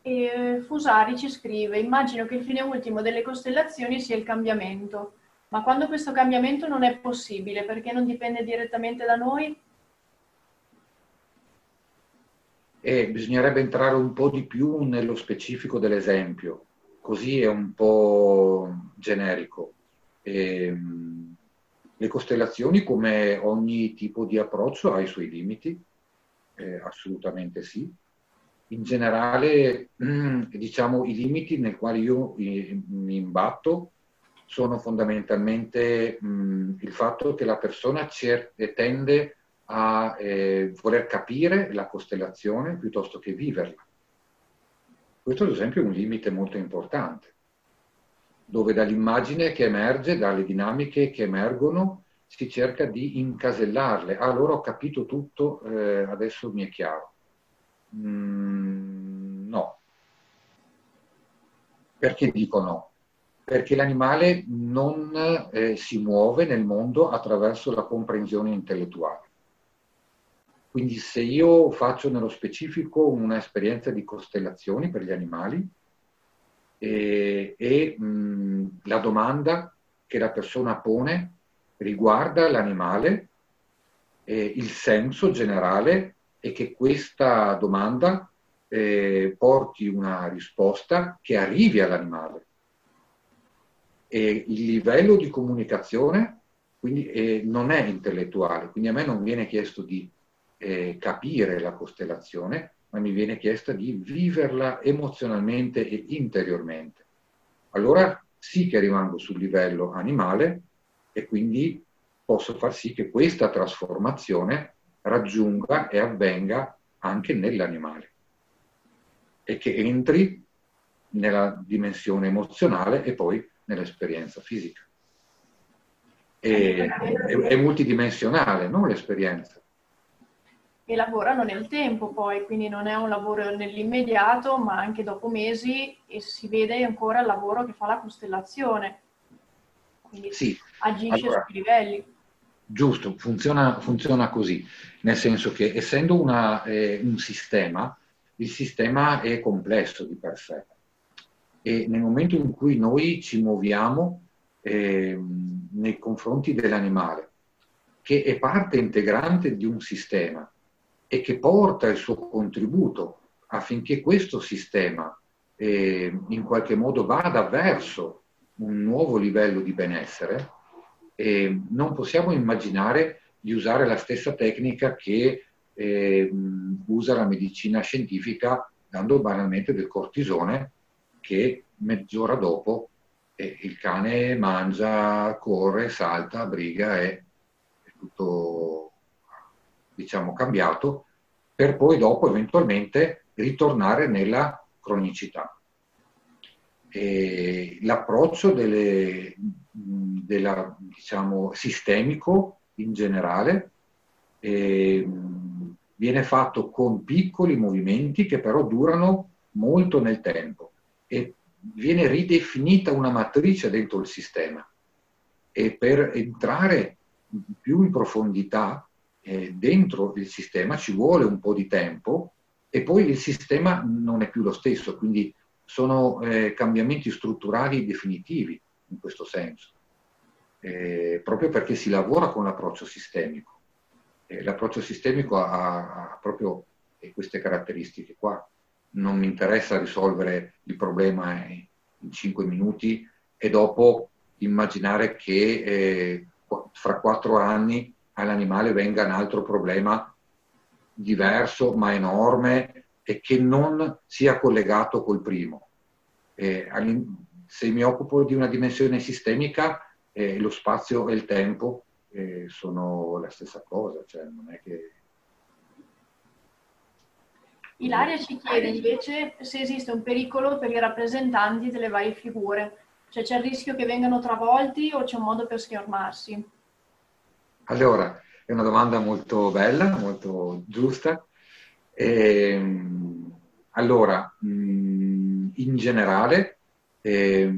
E eh, Fusari ci scrive, immagino che il fine ultimo delle costellazioni sia il cambiamento, ma quando questo cambiamento non è possibile, perché non dipende direttamente da noi? E bisognerebbe entrare un po' di più nello specifico dell'esempio così è un po' generico. E, ehm, le costellazioni, come ogni tipo di approccio, ha i suoi limiti, eh, assolutamente sì. In generale, mm, diciamo, i limiti nei quali io mi imbatto sono fondamentalmente mh, mm, il fatto che la persona cer- tende a eh, voler capire la costellazione piuttosto che viverla. Questo ad esempio è un limite molto importante, dove dall'immagine che emerge, dalle dinamiche che emergono, si cerca di incasellarle. Allora ho capito tutto, eh, adesso mi è chiaro. Mm, no. Perché dico no? Perché l'animale non eh, si muove nel mondo attraverso la comprensione intellettuale. Quindi se io faccio nello specifico un'esperienza di costellazioni per gli animali e, e mh, la domanda che la persona pone riguarda l'animale, eh, il senso generale è che questa domanda eh, porti una risposta che arrivi all'animale. E il livello di comunicazione quindi, eh, non è intellettuale, quindi a me non viene chiesto di eh, capire la costellazione, ma mi viene chiesta di viverla emozionalmente e interiormente. Allora sì che rimango sul livello animale e quindi posso far sì che questa trasformazione raggiunga e avvenga anche nell'animale e che entri nella dimensione emozionale e poi nell'esperienza fisica. E, è, è multidimensionale no, l'esperienza e lavorano nel tempo poi, quindi non è un lavoro nell'immediato, ma anche dopo mesi e si vede ancora il lavoro che fa la costellazione. Quindi sì. agisce allora, sui livelli. Giusto, funziona, funziona, così, nel senso che essendo una, eh, un sistema, il sistema è complesso di per sé e nel momento in cui noi ci muoviamo eh, nei confronti dell'animale, che è parte integrante di un sistema, e che porta il suo contributo affinché questo sistema eh, in qualche modo vada verso un nuovo livello di benessere, eh, non possiamo immaginare di usare la stessa tecnica che eh, usa la medicina scientifica dando banalmente del cortisone che mezz'ora dopo eh, il cane mangia, corre, salta, briga e è tutto diciamo, cambiato, per poi dopo eventualmente ritornare nella cronicità. E l'approccio delle, della, diciamo, sistemico in generale eh, viene fatto con piccoli movimenti che però durano molto nel tempo e viene ridefinita una matrice dentro il sistema e per entrare più in profondità eh, dentro il sistema ci vuole un po' di tempo e poi il sistema non è più lo stesso, quindi sono eh, cambiamenti strutturali definitivi in questo senso, eh, proprio perché si lavora con l'approccio sistemico. l'approccio sistemico ha, ha proprio queste caratteristiche qua. Non mi interessa risolvere il problema in 5 minuti e dopo immaginare che eh, fra quattro anni all'animale venga un altro problema diverso ma enorme e che non sia collegato col primo. Eh, se mi occupo di una dimensione sistemica, eh, lo spazio e il tempo eh, sono la stessa cosa, cioè non è che Ilaria ci chiede invece se esiste un pericolo per i rappresentanti delle varie figure, cioè c'è il rischio che vengano travolti o c'è un modo per schermarsi? Allora, è una domanda molto bella, molto giusta. E, ehm, allora, mm, in generale, eh,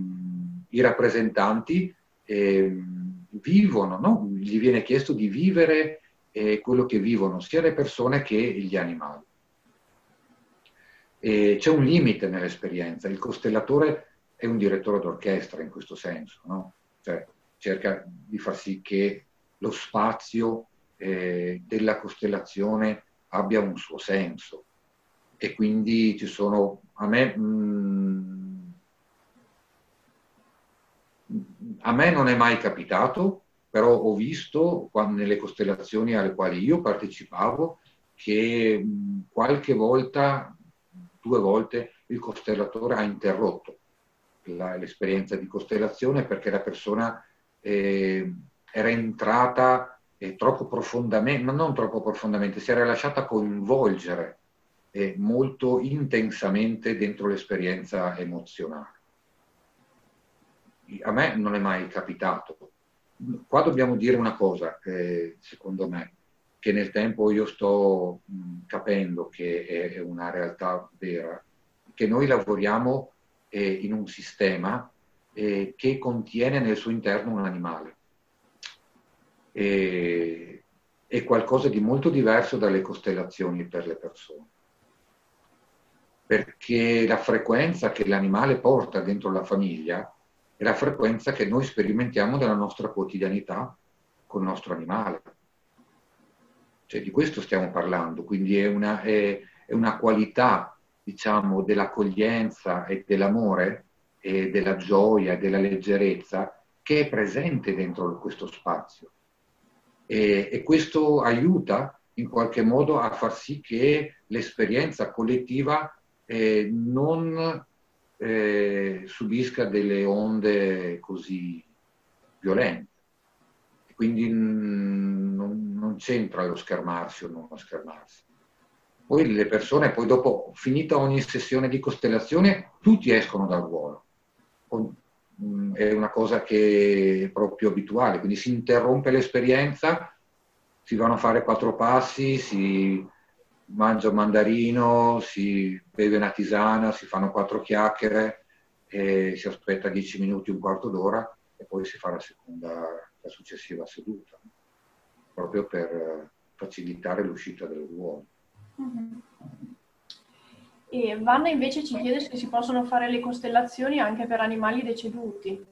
i rappresentanti eh, vivono, no? gli viene chiesto di vivere eh, quello che vivono sia le persone che gli animali. E c'è un limite nell'esperienza, il costellatore è un direttore d'orchestra in questo senso, no? cioè, cerca di far sì che lo spazio eh, della costellazione abbia un suo senso. E quindi ci sono a me mh, mm, a me non è mai capitato però ho visto quando, nelle costellazioni alle quali io partecipavo che mh, qualche volta due volte il costellatore ha interrotto la, l'esperienza di costellazione perché la persona eh, era entrata eh, troppo profondamente, ma non troppo profondamente, si era lasciata coinvolgere eh, molto intensamente dentro l'esperienza emozionale. A me non è mai capitato. Qua dobbiamo dire una cosa, secondo me, che nel tempo io sto mh, capendo che è, è, una realtà vera, che noi lavoriamo eh, in un sistema eh, che contiene nel suo interno un animale. E, è qualcosa di molto diverso dalle costellazioni per le persone. Perché la frequenza che l'animale porta dentro la famiglia è la frequenza che noi sperimentiamo nella nostra quotidianità con il nostro animale. Cioè, di questo stiamo parlando, quindi è una, è, è una qualità diciamo, dell'accoglienza e dell'amore e della gioia e della leggerezza che è presente dentro questo spazio. E, e questo aiuta in qualche modo a far sì che l'esperienza collettiva eh, non eh, subisca delle onde così violente. Quindi non, non c'entra lo schermarsi o non lo schermarsi. Poi le persone, poi dopo, finita ogni sessione di costellazione, tutti escono dal ruolo. Mm, è una cosa che è proprio abituale, quindi si interrompe l'esperienza, si vanno a fare quattro passi, si mangia un mandarino, si beve una tisana, si fanno quattro chiacchiere, si aspetta dieci minuti, un quarto d'ora e poi si fa la seconda, la successiva seduta, proprio per facilitare l'uscita del ruolo. Mm-hmm. E Vanna invece ci chiede se si possono fare le costellazioni anche per animali deceduti.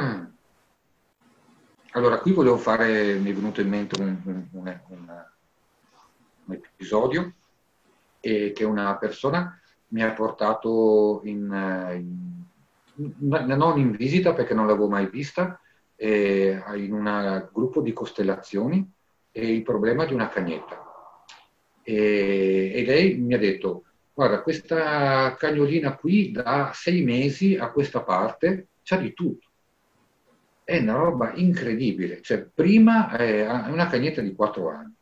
Mm. Allora, qui volevo fare, mi è venuto in mente un, un, un, un episodio e che una persona mi ha portato in, in, non in visita perché non l'avevo mai vista, eh, in un gruppo di costellazioni e il problema di una cagnetta. E, e lei mi ha detto, guarda, questa cagnolina qui da sei mesi a questa parte c'ha di tutto. È una roba incredibile. Cioè, prima è una cagnetta di quattro anni.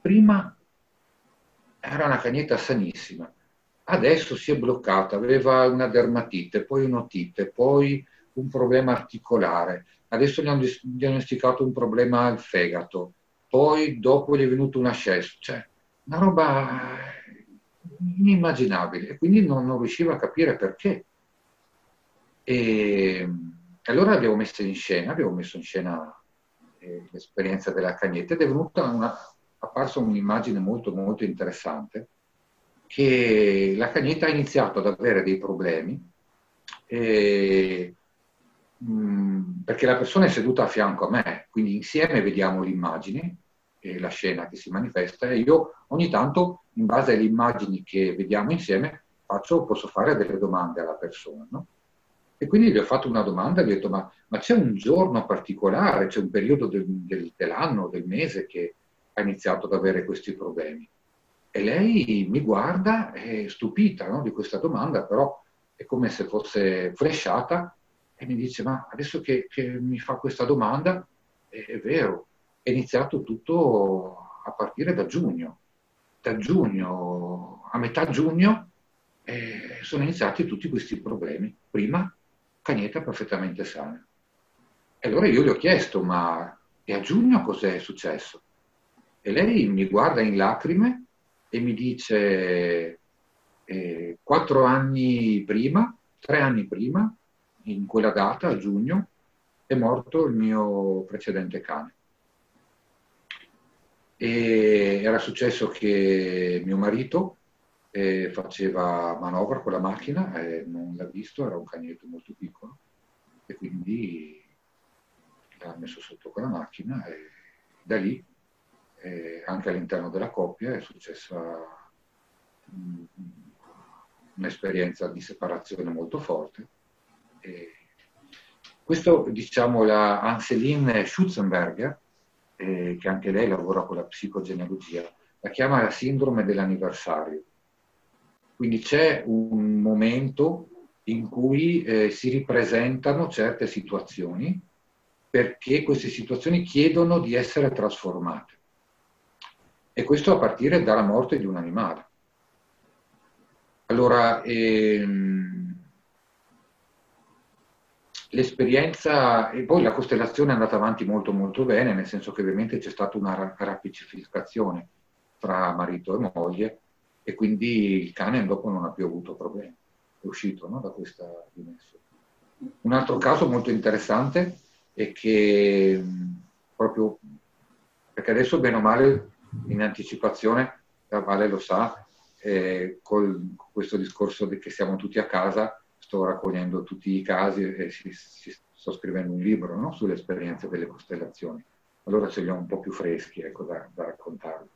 Prima era una cagnetta sanissima. Adesso si è bloccata, aveva una dermatite, poi un'otite, poi un problema articolare. Adesso gli hanno diagnosticato un problema al fegato poi dopo gli è venuto un ascesso, cioè una roba inimmaginabile quindi non, non riusciva a capire perché. E allora abbiamo messo in scena, abbiamo messo in scena eh, l'esperienza della cagnetta ed è venuta una, apparsa un'immagine molto molto interessante che la cagnetta ha iniziato ad avere dei problemi e, Mm, perché la persona è seduta a fianco a me, quindi insieme vediamo l'immagine e la scena che si manifesta e io ogni tanto, in base alle immagini che vediamo insieme, faccio, posso fare delle domande alla persona. No? E quindi gli ho fatto una domanda, gli ho detto, ma, ma c'è un giorno particolare, c'è un periodo del, del, dell'anno, del mese che ha iniziato ad avere questi problemi? E lei mi guarda, è stupita no, di questa domanda, però è come se fosse fresciata e mi dice, ma adesso che, che mi fa questa domanda, è, è, vero, è iniziato tutto a partire da giugno, da giugno, a metà giugno, eh, sono iniziati tutti questi problemi. Prima Cagnetta perfettamente sana. E allora io gli ho chiesto, ma e a giugno cos'è successo? E lei mi guarda in lacrime e mi dice, eh, quattro anni prima, tre anni prima, in quella data, a giugno, è morto il mio precedente cane. E era successo che mio marito eh, faceva manovra con la macchina e non l'ha visto, era un cagnetto molto piccolo e quindi l'ha messo sotto con la macchina e da lì eh, anche all'interno della coppia è successa mh, un'esperienza di separazione molto forte. E questo, diciamo, la Anseline Schutzenberger eh, che anche lei lavora con la psicogenealogia, la chiama la sindrome dell'anniversario. Quindi c'è un momento in cui eh, si ripresentano certe situazioni perché queste situazioni chiedono di essere trasformate. E questo a partire dalla morte di un animale. Allora, ehm, l'esperienza, e poi la costellazione è andata avanti molto molto bene, nel senso che ovviamente c'è stata una rapicificazione tra marito e moglie e quindi il cane dopo non ha più avuto problemi, è uscito no, da questa dimensione. Un altro caso molto interessante è che proprio perché adesso bene o male in anticipazione, la Vale lo sa, eh, con questo discorso di che siamo tutti a casa, sto raccogliendo tutti i casi e si, si, sto scrivendo un libro no? sulle esperienze delle costellazioni. Allora ce li ho un po' più freschi ecco, da, da raccontarvi.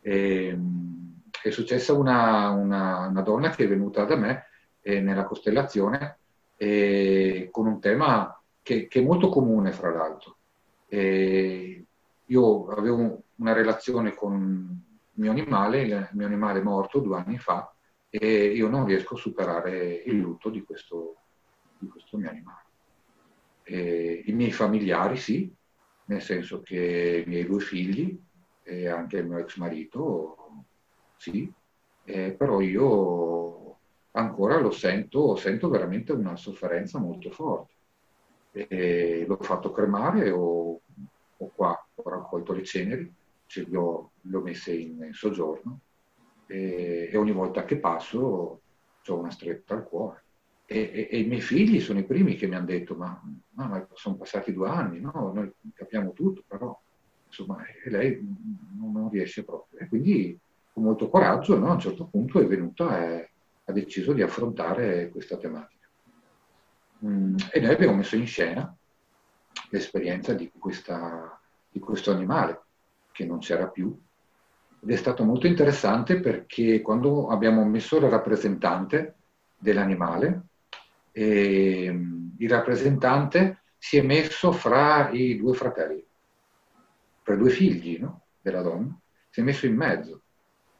E, ehm, è successa una, una, una, donna che è venuta da me eh, nella costellazione eh, con un tema che, che, è molto comune, fra l'altro. Eh, io avevo una relazione con il mio animale, il mio animale è morto due anni fa, e io non riesco a superare il lutto di questo, di questo mio animale. E I miei familiari sì, nel senso che i miei due figli e anche il mio ex marito sì, eh, però io ancora lo sento, sento veramente una sofferenza molto forte. E l'ho fatto cremare, ho, ho qua, ho raccolto le ceneri, ho, le ho messe in soggiorno e, e ogni volta che passo ho una stretta al cuore. E, e, e, i miei figli sono i primi che mi hanno detto, ma, ma, sono passati due anni, no? noi capiamo tutto, però insomma, lei non, non riesce proprio. E quindi con molto coraggio no? a un certo punto è venuta e ha deciso di affrontare questa tematica. Mm, e noi abbiamo messo in scena l'esperienza di, questa, di questo animale che non c'era più, ed è stato molto interessante perché quando abbiamo messo il rappresentante dell'animale, eh, il rappresentante si è messo fra i due fratelli, fra i due figli no? della donna, si è messo in mezzo.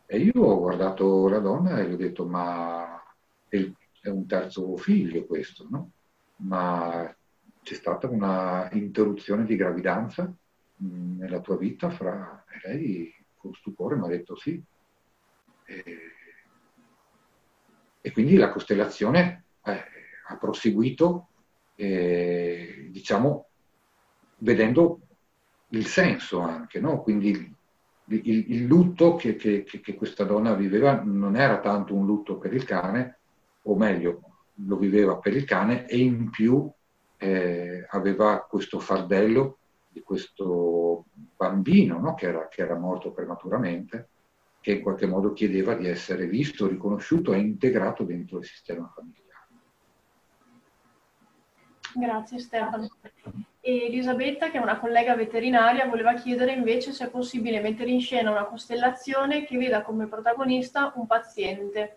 E io ho guardato la donna e gli ho detto, ma è un terzo figlio questo, no? Ma c'è stata una interruzione di gravidanza mh, nella tua vita fra... E lei con stupore mi ha detto sì. E, e quindi la costellazione eh, ha proseguito, eh, diciamo, vedendo il senso anche, no? quindi il, il, il lutto che, che, che, questa donna viveva non era tanto un lutto per il cane, o meglio, lo viveva per il cane e in più eh, aveva questo fardello di questo bambino no? che, era, che era morto prematuramente, che in qualche modo chiedeva di essere visto, riconosciuto e integrato dentro il sistema familiare. Grazie Stefano. E Elisabetta, che è una collega veterinaria, voleva chiedere invece se è possibile mettere in scena una costellazione che veda come protagonista un paziente,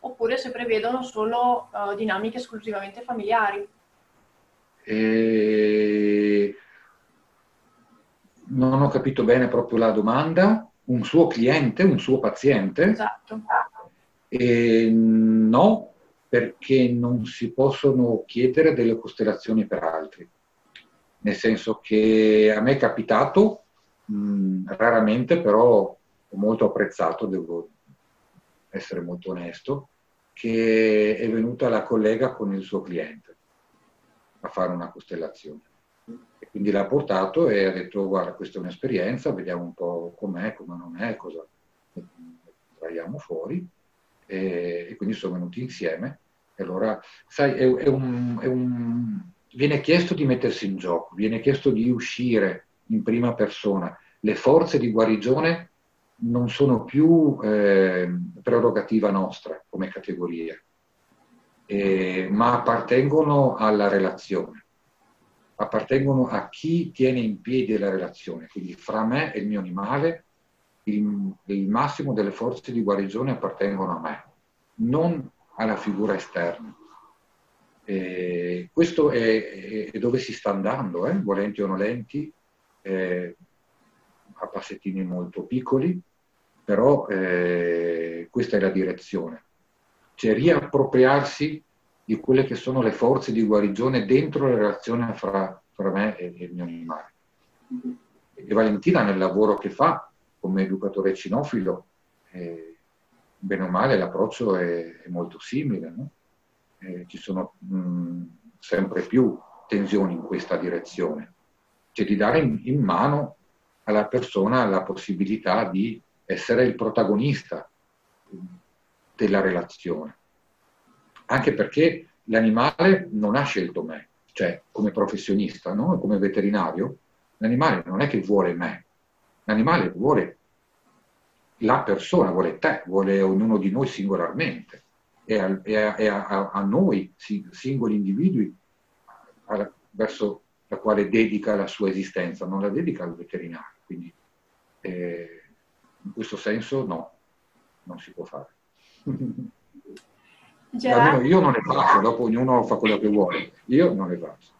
oppure se prevedono solo uh, dinamiche esclusivamente familiari. E non ho capito bene proprio la domanda, un suo cliente, un suo paziente? Esatto. E no, perché non si possono chiedere delle costellazioni per altri. Nel senso che a me è capitato, mh, raramente però ho molto apprezzato, devo essere molto onesto, che è venuta la collega con il suo cliente a fare una costellazione. E quindi l'ha portato e ha detto guarda questa è un'esperienza, vediamo un po' com'è, come non è, cosa traiamo fuori. E, e, quindi sono venuti insieme. E allora, sai, è, è un, è un, viene chiesto di mettersi in gioco, viene chiesto di uscire in prima persona. Le forze di guarigione non sono più eh, prerogativa nostra come categoria, eh, ma appartengono alla relazione, appartengono a chi tiene in piedi la relazione. Quindi fra me e il mio animale il, il massimo delle forze di guarigione appartengono a me, non alla figura esterna. Eh, questo è, è, dove si sta andando, eh? volenti o nolenti, eh, a passettini molto piccoli, però eh, questa è la direzione. Cioè riappropriarsi di quelle che sono le forze di guarigione dentro la relazione fra, fra me e, e il mio animale. E Valentina nel lavoro che fa come educatore cinofilo, eh, bene o male l'approccio è, è molto simile. No? Eh, ci sono mh, sempre più tensioni in questa direzione. Cioè di dare in, in mano alla persona la possibilità di essere il protagonista della relazione. Anche perché l'animale non ha scelto me, cioè come professionista, no? come veterinario, l'animale non è che vuole me, l'animale vuole la persona, vuole te, vuole ognuno di noi singolarmente. È a, è a, è a, a noi, singoli individui, verso la quale dedica la sua esistenza, non la dedica al veterinario. Quindi eh, in questo senso no, non si può fare. Almeno io non ne faccio, dopo ognuno fa quello che vuole, io non ne faccio.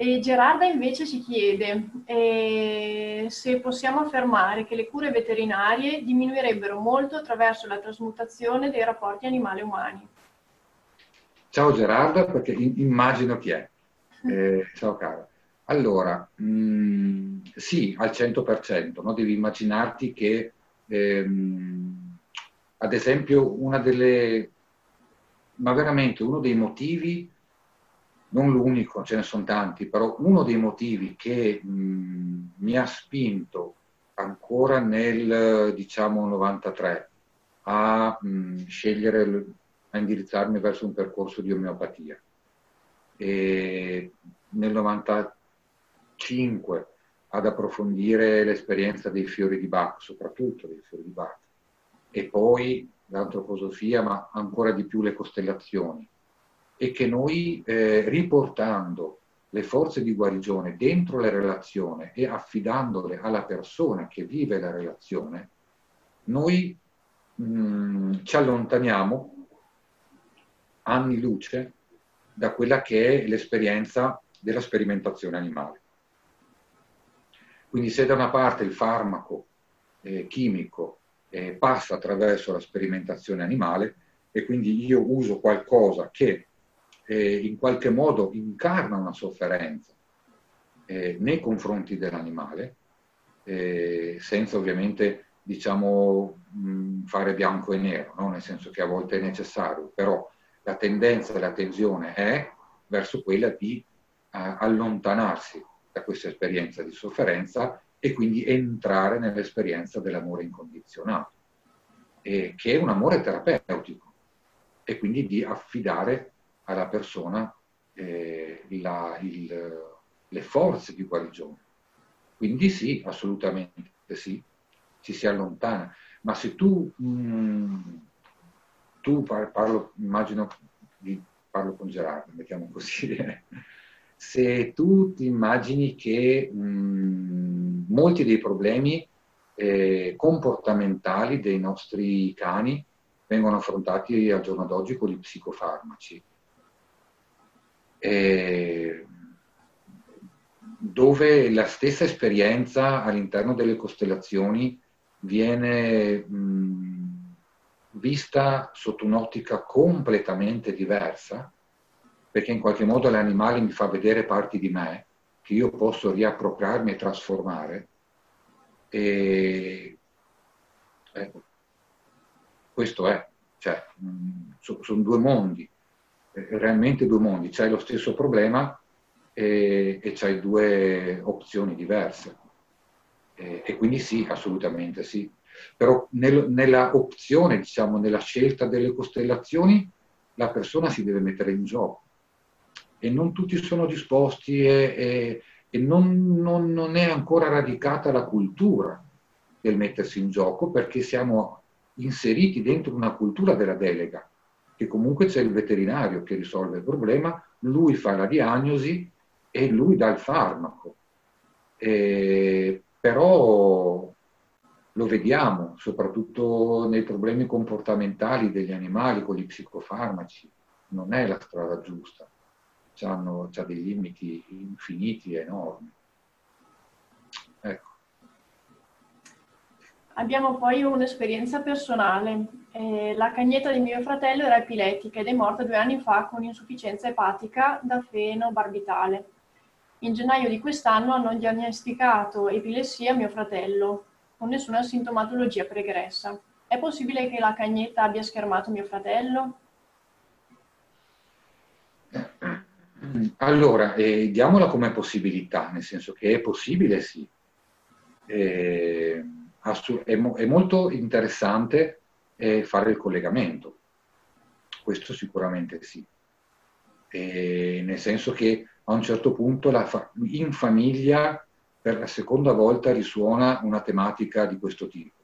E Gerarda invece ci chiede eh, se possiamo affermare che le cure veterinarie diminuirebbero molto attraverso la trasmutazione dei rapporti animali-umani. Ciao Gerarda, perché immagino chi è. Eh, ciao cara. Allora, mh, mm, sì, al 100%, no? devi immaginarti che, ehm, ad esempio, una delle, ma veramente uno dei motivi non l'unico, ce ne sono tanti, però uno dei motivi che mh, mi ha spinto ancora nel diciamo 93 a mh, scegliere, a indirizzarmi verso un percorso di omeopatia. E nel 95 ad approfondire l'esperienza dei fiori di Bach, soprattutto dei fiori di Bach, e poi l'antroposofia, ma ancora di più le costellazioni e che noi eh, riportando le forze di guarigione dentro la relazione e affidandole alla persona che vive la relazione, noi mh, mm, ci allontaniamo anni luce da quella che è l'esperienza della sperimentazione animale. Quindi se da una parte il farmaco eh, chimico eh, passa attraverso la sperimentazione animale e quindi io uso qualcosa che eh, in qualche modo incarna una sofferenza eh, nei confronti dell'animale, eh, senza ovviamente diciamo, mh, fare bianco e nero, no? nel senso che a volte è necessario, però la tendenza e la tensione è verso quella di eh, allontanarsi da questa esperienza di sofferenza e quindi entrare nell'esperienza dell'amore incondizionato, che è un amore terapeutico, e quindi di affidare alla persona eh, la, il, le forze di guarigione. Quindi sì, assolutamente sì, ci si allontana. Ma se tu, mh, mm, tu parlo, immagino, parlo con Gerardo, mettiamo così, se tu ti immagini che mh, molti dei problemi eh, comportamentali dei nostri cani vengono affrontati al giorno d'oggi con i psicofarmaci, eh, dove la stessa esperienza all'interno delle costellazioni viene mh, vista sotto un'ottica completamente diversa, perché in qualche modo l'animale mi fa vedere parti di me che io posso riappropriarmi e trasformare. E Ecco. Questo è, cioè, mm, sono due mondi, eh, realmente due mondi, c'hai lo stesso problema e, e c'hai due opzioni diverse. E, e, quindi sì, assolutamente sì. Però nel, nella opzione, diciamo, nella scelta delle costellazioni, la persona si deve mettere in gioco e non tutti sono disposti e, e, e non, non, non, è ancora radicata la cultura del mettersi in gioco perché siamo inseriti dentro una cultura della delega, che comunque c'è il veterinario che risolve il problema, lui fa la diagnosi e lui dà il farmaco. E, però lo vediamo soprattutto nei problemi comportamentali degli animali con gli psicofarmaci, non è la strada giusta, hanno dei limiti infiniti e enormi. Ecco. Abbiamo poi un'esperienza personale. Eh, la cagnetta di mio fratello era epilettica ed è morta due anni fa con insufficienza epatica da fenobarbitale. In gennaio di quest'anno hanno diagnosticato epilessia a mio fratello, con nessuna sintomatologia pregressa. È possibile che la cagnetta abbia schermato mio fratello? Allora, eh, diamola come possibilità, nel senso che è possibile, sì. Eh, è, mo- è, molto interessante eh, fare il collegamento, questo sicuramente sì. nel senso che a un certo punto fa- in famiglia per la seconda volta risuona una tematica di questo tipo.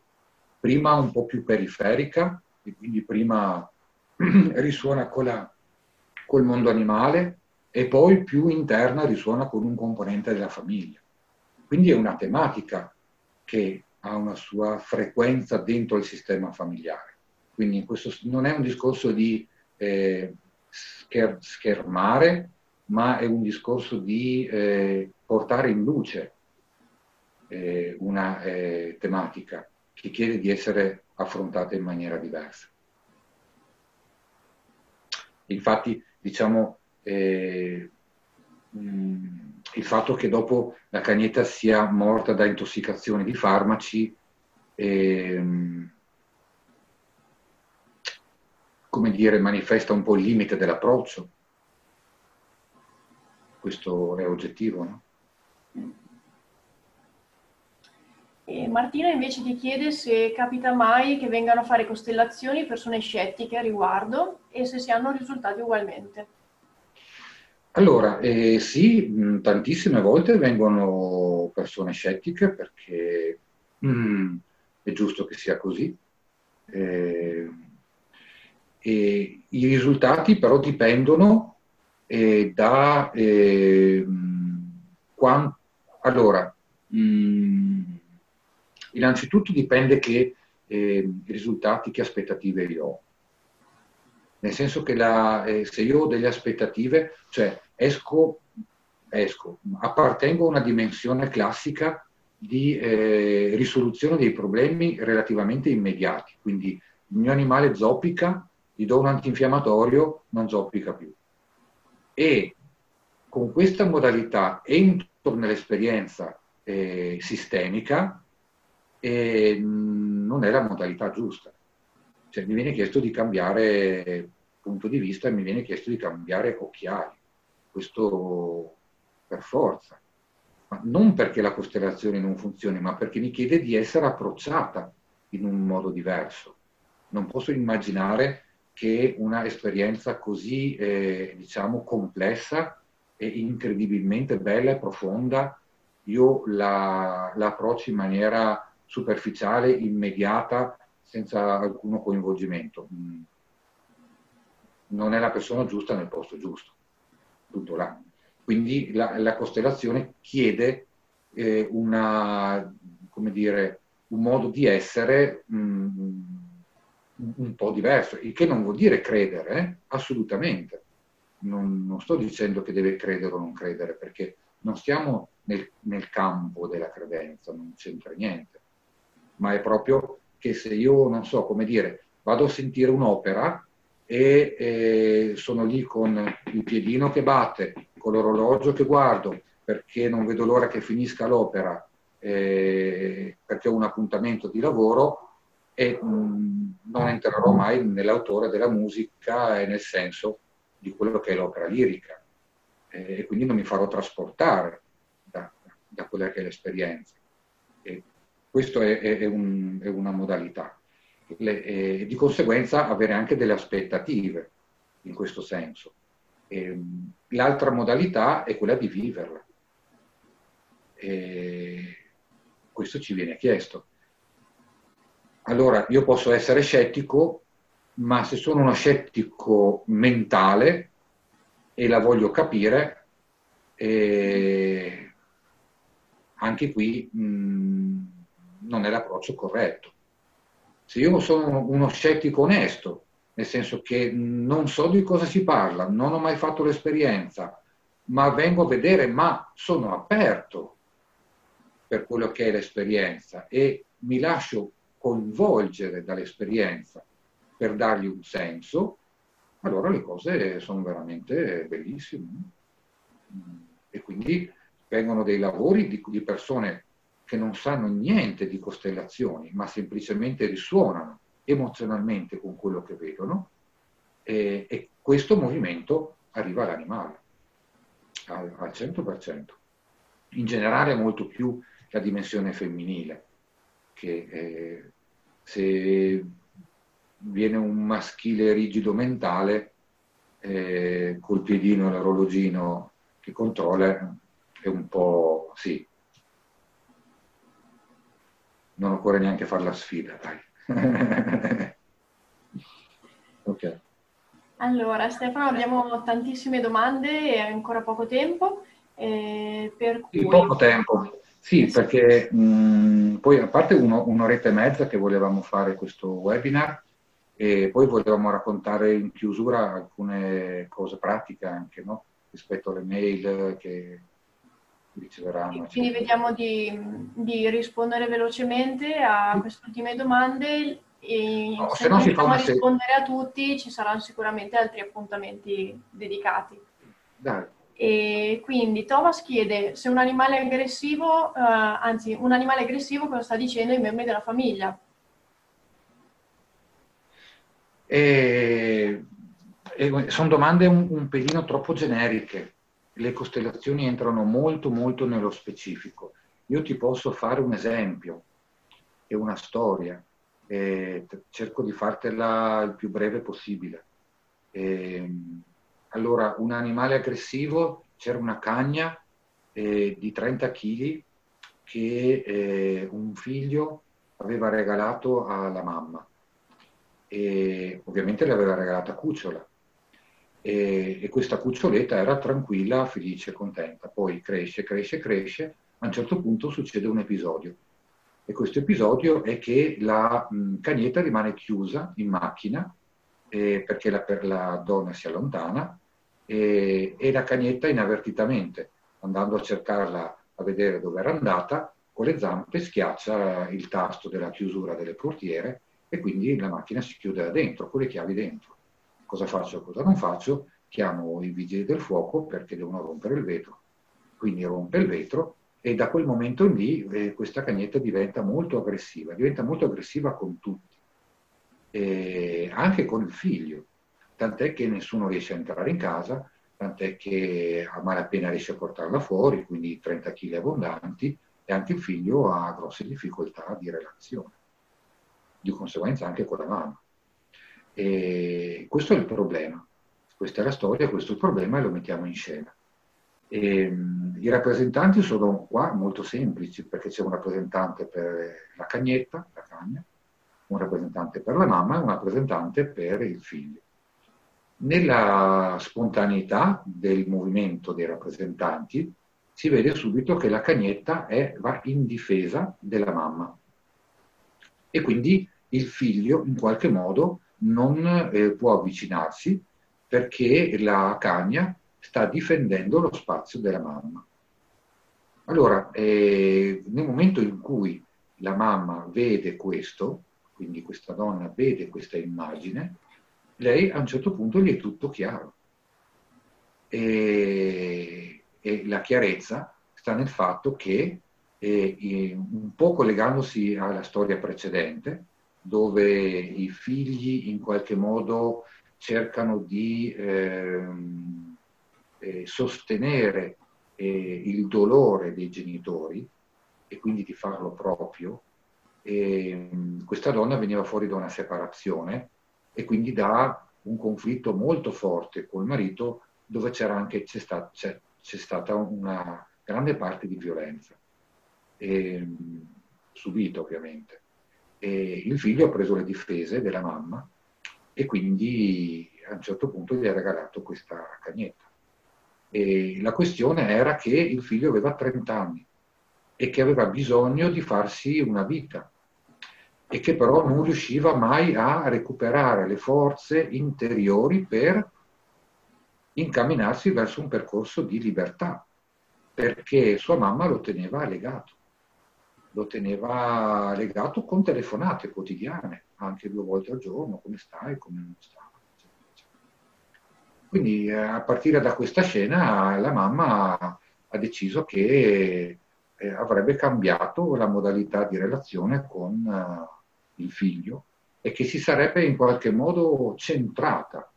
Prima un po' più periferica, e quindi prima risuona la, col mondo animale e poi più interna risuona con un componente della famiglia. Quindi è una tematica che ha una sua frequenza dentro il sistema familiare. Quindi questo non è un discorso di eh, scher- schermare, ma è un discorso di eh, portare in luce eh, una eh, tematica che chiede di essere affrontata in maniera diversa. Infatti, diciamo, eh, il fatto che dopo la cagnetta sia morta da intossicazione di farmaci, ehm, come dire, manifesta un po' il limite dell'approccio. Questo è oggettivo, no? E Martina invece ti chiede se capita mai che vengano a fare costellazioni persone scettiche a riguardo e se si hanno risultati ugualmente. Allora, eh, sì, mh, tantissime volte vengono persone scettiche perché mh, è giusto che sia così. Eh, e I risultati però dipendono eh, da eh, quant- allora, mh, innanzitutto dipende che eh, risultati, che aspettative io ho. Nel senso che la, eh, se io ho delle aspettative, cioè esco, esco, appartengo a una dimensione classica di eh, risoluzione dei problemi relativamente immediati. Quindi il mio animale zoppica, gli do un antinfiammatorio, non zoppica più. E con questa modalità entro nell'esperienza eh, sistemica e non è la modalità giusta. Cioè, mi viene chiesto di cambiare punto di vista mi viene chiesto di cambiare occhiali questo per forza. Ma non perché la costellazione non funzioni, ma perché mi chiede di essere approcciata in un modo diverso. Non posso immaginare che una esperienza così, eh, diciamo, complessa e incredibilmente bella e profonda, io la, la approccio in maniera superficiale, immediata, senza alcuno coinvolgimento. Mm. Non è la persona giusta nel posto giusto tutto là. Quindi la, la costellazione chiede eh, una, come dire, un modo di essere mh, mm, un po' diverso, il che non vuol dire credere, eh? assolutamente. Non, non, sto dicendo che deve credere o non credere, perché non stiamo nel, nel campo della credenza, non c'entra niente, ma è proprio che se io, non so come dire, vado a sentire un'opera, e eh, sono lì con il piedino che batte, con l'orologio che guardo, perché non vedo l'ora che finisca l'opera, eh, perché ho un appuntamento di lavoro, e mh, mm, non entrerò mai nell'autore della musica e nel senso di quello che è l'opera lirica eh, e quindi non mi farò trasportare da, da quella che è l'esperienza. E questo è, è, è, un, è, una modalità. Le, e di conseguenza avere anche delle aspettative in questo senso. E, l'altra modalità è quella di viverla. E questo ci viene chiesto. Allora, io posso essere scettico, ma se sono uno scettico mentale e la voglio capire, eh, anche qui mh, mm, non è l'approccio corretto. Se io sono uno scettico onesto, nel senso che non so di cosa si parla, non ho mai fatto l'esperienza, ma vengo a vedere, ma sono aperto per quello che è l'esperienza e mi lascio coinvolgere dall'esperienza per dargli un senso, allora le cose sono veramente bellissime. E quindi vengono dei lavori di, persone che non sanno niente di costellazioni, ma semplicemente risuonano emozionalmente con quello che vedono e, e questo movimento arriva all'animale al, al 100%. In generale molto più la dimensione femminile, che eh, se viene un maschile rigido mentale eh, col piedino e l'orologino che controlla è un po' sì. Non occorre neanche fare la sfida, dai. ok. Allora, Stefano, abbiamo tantissime domande e ancora poco tempo. Eh, per cui... Poco tempo. Sì, perché mh, poi a parte uno, un'oretta e mezza che volevamo fare questo webinar e poi volevamo raccontare in chiusura alcune cose pratiche anche, no? rispetto alle mail che riceveranno. Quindi vediamo di, di, rispondere velocemente a queste ultime domande e no, se non si fa rispondere se... a tutti ci saranno sicuramente altri appuntamenti dedicati. Dai. E quindi Thomas chiede se un animale aggressivo, eh, anzi un animale aggressivo cosa sta dicendo ai membri della famiglia. E, e sono domande un, un pelino troppo generiche. Le costellazioni entrano molto molto nello specifico. Io ti posso fare un esempio e una storia. E cerco di fartela il più breve possibile. E, allora, un animale aggressivo, c'era una cagna eh, di 30 kg che eh, un figlio aveva regalato alla mamma e ovviamente l'aveva regalata cucciola e, e, questa cuccioletta era tranquilla, felice, contenta. Poi cresce, cresce, cresce, a un certo punto succede un episodio e questo episodio è che la mh, cagnetta rimane chiusa in macchina eh, perché la, per la donna si allontana e, e la cagnetta inavvertitamente, andando a cercarla a vedere dove era andata, con le zampe schiaccia il tasto della chiusura delle portiere e quindi la macchina si chiude da dentro, con le chiavi dentro. Cosa faccio, cosa non faccio? Chiamo i vigili del fuoco perché devono rompere il vetro. Quindi rompe il vetro e da quel momento lì eh, questa cagnetta diventa molto aggressiva, diventa molto aggressiva con tutti, e anche con il figlio tant'è che nessuno riesce a entrare in casa, tant'è che a malapena riesce a portarla fuori, quindi 30 kg abbondanti, e anche il figlio ha grosse difficoltà di relazione, di conseguenza anche con la mamma. E questo è il problema, questa è la storia, questo è il problema e lo mettiamo in scena. E, um, I rappresentanti sono qua molto semplici perché c'è un rappresentante per la cagnetta, la cagna, un rappresentante per la mamma e un rappresentante per il figlio. Nella spontaneità del movimento dei rappresentanti si vede subito che la cagnetta è, va in difesa della mamma e quindi il figlio in qualche modo non eh, può avvicinarsi perché la cagna sta difendendo lo spazio della mamma. Allora, eh, nel momento in cui la mamma vede questo, quindi questa donna vede questa immagine, lei a un certo punto gli è tutto chiaro. E, e la chiarezza sta nel fatto che, eh, un po' collegandosi alla storia precedente, dove i figli in qualche modo cercano di eh, eh, sostenere eh, il dolore dei genitori e quindi di farlo proprio. E, questa donna veniva fuori da una separazione e quindi da un conflitto molto forte col marito dove c'era anche, c'è, sta, c'è, c'è stata una grande parte di violenza, e, subita ovviamente. E il figlio ha preso le difese della mamma e quindi a un certo punto gli ha regalato questa cagnetta. E la questione era che il figlio aveva 30 anni e che aveva bisogno di farsi una vita e che però non riusciva mai a recuperare le forze interiori per incamminarsi verso un percorso di libertà, perché sua mamma lo teneva legato, lo teneva legato con telefonate quotidiane, anche due volte al giorno, come stai, come non stai. Quindi eh, a partire da questa scena la mamma ha deciso che eh, avrebbe cambiato la modalità di relazione con uh, il figlio e che si sarebbe in qualche modo centrata.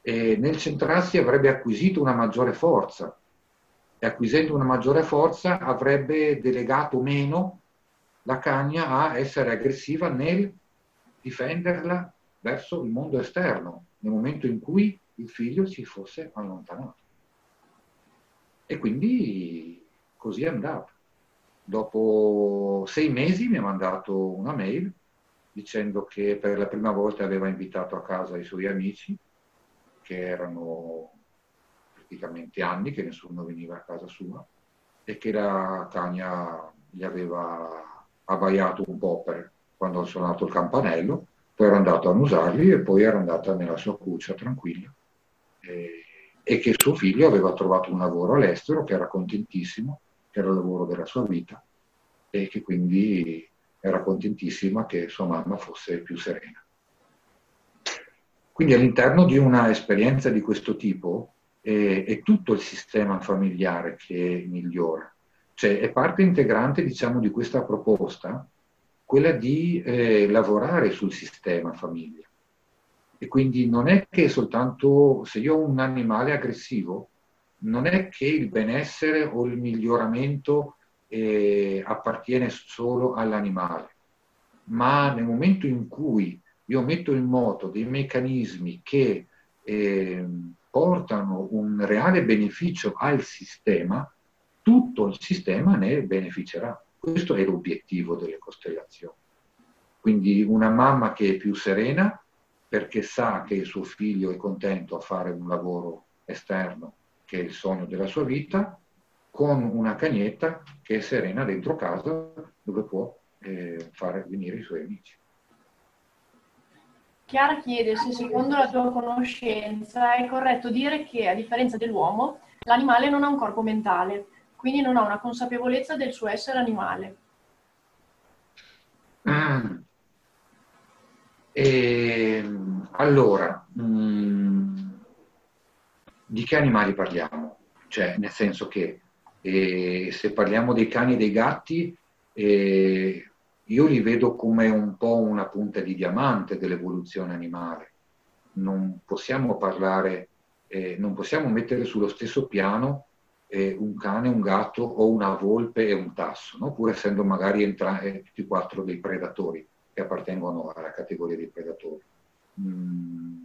E nel centrarsi avrebbe acquisito una maggiore forza e acquisendo una maggiore forza avrebbe delegato meno la cagna a essere aggressiva nel difenderla verso il mondo esterno, nel momento in cui il figlio si fosse allontanato. E quindi così è andato. Dopo sei mesi mi ha mandato una mail dicendo che per la prima volta aveva invitato a casa i suoi amici, che erano praticamente anni che nessuno veniva a casa sua, e che la cagna gli aveva abbaiato un po' per quando ha suonato il campanello, poi era andato a annusarli e poi era andata nella sua cuccia tranquilla eh, e che suo figlio aveva trovato un lavoro all'estero, che era contentissimo, che era il lavoro della sua vita e che quindi era contentissima che sua mamma fosse più serena. Quindi all'interno di una esperienza di questo tipo è, è tutto il sistema familiare che migliora, cioè è parte integrante diciamo, di questa proposta quella di eh, lavorare sul sistema famiglia. E quindi non è che soltanto se io ho un animale aggressivo, non è che il benessere o il miglioramento eh, appartiene solo all'animale, ma nel momento in cui io metto in moto dei meccanismi che eh, portano un reale beneficio al sistema, tutto il sistema ne beneficerà. Questo è l'obiettivo delle costellazioni. Quindi una mamma che è più serena perché sa che il suo figlio è contento a fare un lavoro esterno, che è il sogno della sua vita, con una cagnetta che è serena dentro casa dove può eh, fare venire i suoi amici. Chiara chiede se secondo la tua conoscenza è corretto dire che a differenza dell'uomo l'animale non ha un corpo mentale, quindi non ha una consapevolezza del suo essere animale. Mm. E, ehm, allora, mm, di che animali parliamo? Cioè, nel senso che eh, se parliamo dei cani e dei gatti, eh, io li vedo come un po' una punta di diamante dell'evoluzione animale. Non possiamo parlare, eh, non possiamo mettere sullo stesso piano eh, un cane, un gatto o una volpe e un tasso, no? pur essendo magari entrambi tutti e quattro dei predatori che appartengono alla categoria dei predatori. Mm,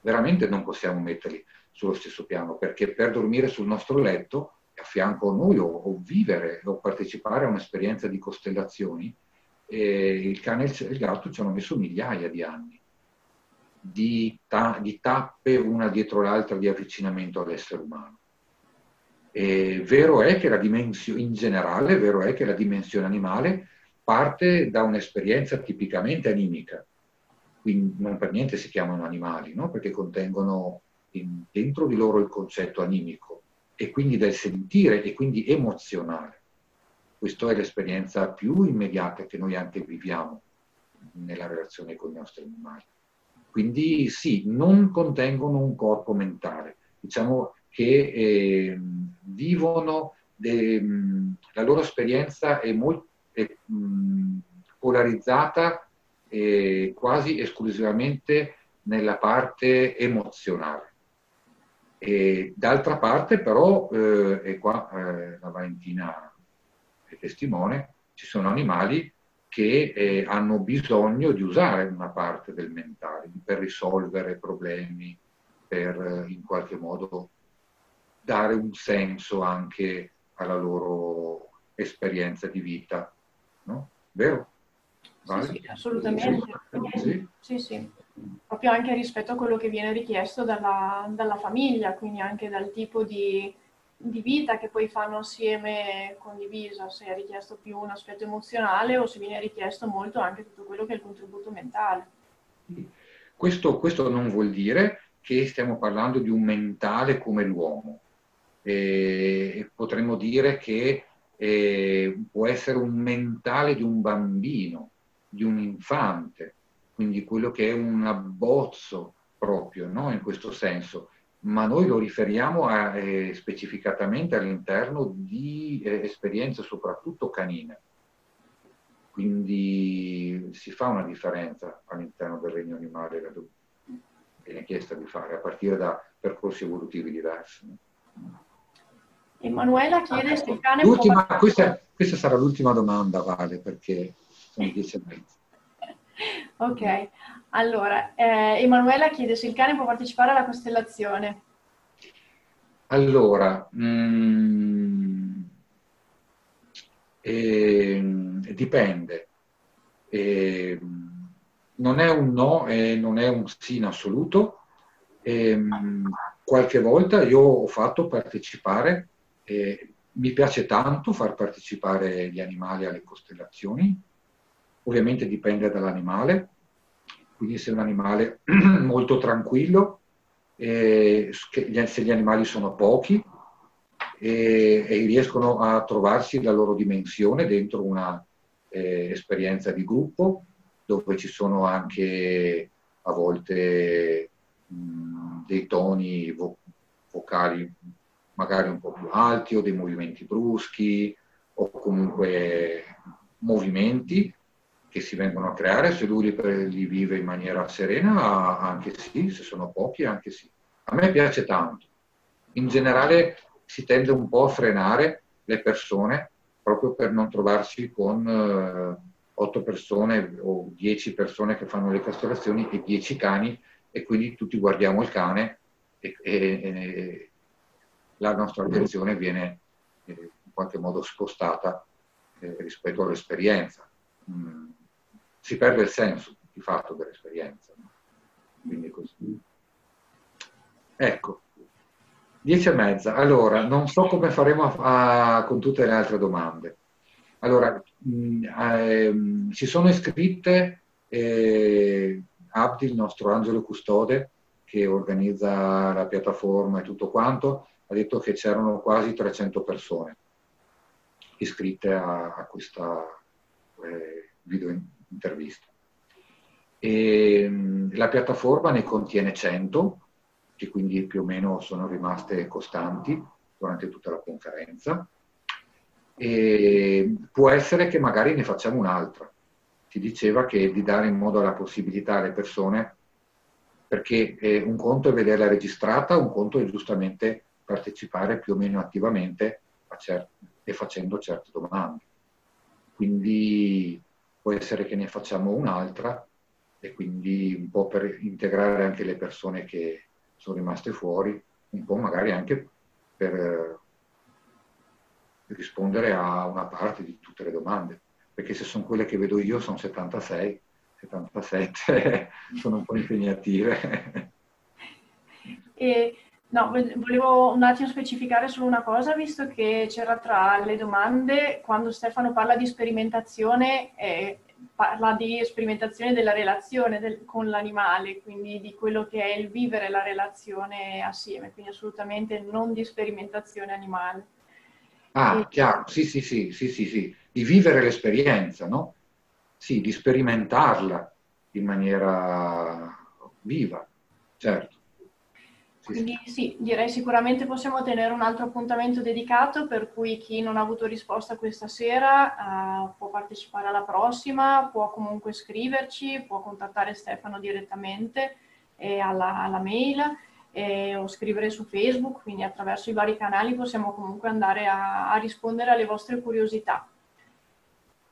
veramente non possiamo metterli sullo stesso piano, perché per dormire sul nostro letto, a fianco a noi, o, o vivere o partecipare a un'esperienza di costellazioni, eh, il cane e il gatto ci hanno messo migliaia di anni di, ta- di tappe una dietro l'altra di avvicinamento all'essere umano. E vero è che la dimensione, in generale, vero è che la dimensione animale parte da un'esperienza tipicamente animica, quindi non per niente si chiamano animali, no? perché contengono in, dentro di loro il concetto animico e quindi del sentire e quindi emozionale. Questa è l'esperienza più immediata che noi anche viviamo nella relazione con i nostri animali. Quindi sì, non contengono un corpo mentale, diciamo che eh, vivono, de, la loro esperienza è molto è, mh, polarizzata eh, quasi esclusivamente nella parte emozionale. E d'altra parte però, eh, e qua eh, la Valentina è testimone, ci sono animali che eh, hanno bisogno di usare una parte del mentale per risolvere problemi, per in qualche modo dare un senso anche alla loro esperienza di vita. No? Vero? Vale? Sì, sì, assolutamente. Sì. sì, sì. Proprio anche rispetto a quello che viene richiesto dalla, dalla famiglia, quindi anche dal tipo di, di, vita che poi fanno assieme condivisa, se è richiesto più un aspetto emozionale o se viene richiesto molto anche tutto quello che è il contributo mentale. Questo, questo non vuol dire che stiamo parlando di un mentale come l'uomo. E potremmo dire che eh, può essere un mentale di un bambino, di un infante, quindi quello che è un abbozzo proprio, no? in questo senso, ma noi lo riferiamo a, eh, specificatamente all'interno di eh, esperienze soprattutto canine. Quindi si fa una differenza all'interno del regno animale che viene chiesta di fare, a partire da percorsi evolutivi diversi. Emanuela chiede se il cane può... questa, questa, sarà l'ultima domanda, Vale, perché sono dieci e mezza. Ok, allora, eh, Emanuela chiede se il cane può partecipare alla costellazione. Allora, mh, mm, eh, dipende. Eh, non è un no e non è un sì in assoluto. Ehm, qualche volta io ho fatto partecipare eh, mi piace tanto far partecipare gli animali alle costellazioni, ovviamente dipende dall'animale, quindi se è un animale molto tranquillo, eh, se gli animali sono pochi e, e, riescono a trovarsi la loro dimensione dentro una eh, esperienza di gruppo, dove ci sono anche a volte mh, dei toni vo- vocali magari un po' più alti o dei movimenti bruschi o comunque movimenti che si vengono a creare, se lui li, li vive in maniera serena, anche sì, se sono pochi, anche sì. A me piace tanto. In generale si tende un po' a frenare le persone proprio per non trovarsi con eh, 8 persone o 10 persone che fanno le castrazioni e 10 cani e quindi tutti guardiamo il cane e, e, la nostra attenzione viene eh, in qualche modo spostata eh, rispetto all'esperienza. Mm. Si perde il senso di fatto dell'esperienza. Quindi così. Ecco, dieci e mezza. Allora, non so come faremo a, a, con tutte le altre domande. Allora, mh, mm, ehm, si sono iscritte eh, Abdi, il nostro angelo custode, che organizza la piattaforma e tutto quanto, ha detto che c'erano quasi 300 persone iscritte a, a questa eh, video intervista. E, la piattaforma ne contiene 100, che quindi più o meno sono rimaste costanti durante tutta la conferenza. E può essere che magari ne facciamo un'altra. Si diceva che di dare in modo la possibilità alle persone, perché eh, un conto è vederla registrata, un conto è giustamente partecipare più o meno attivamente e facendo certe domande. Quindi può essere che ne facciamo un'altra e quindi un po' per integrare anche le persone che sono rimaste fuori, un po' magari anche per eh, rispondere a una parte di tutte le domande, perché se sono quelle che vedo io sono 76, 77, sono un po' impegnative. E No, volevo un attimo specificare solo una cosa, visto che c'era tra le domande, quando Stefano parla di sperimentazione, eh, parla di sperimentazione della relazione del, con l'animale, quindi di quello che è il vivere la relazione assieme, quindi assolutamente non di sperimentazione animale. Ah, e... chiaro, sì, sì, sì, sì, sì, sì, di vivere l'esperienza, no? Sì, di sperimentarla in maniera viva, certo. Quindi sì. direi sicuramente possiamo tenere un altro appuntamento dedicato per cui chi non ha avuto risposta questa sera uh, può partecipare alla prossima, può comunque scriverci, può contattare Stefano direttamente eh, alla, alla, mail eh, o scrivere su Facebook, quindi attraverso i vari canali possiamo comunque andare a, a rispondere alle vostre curiosità.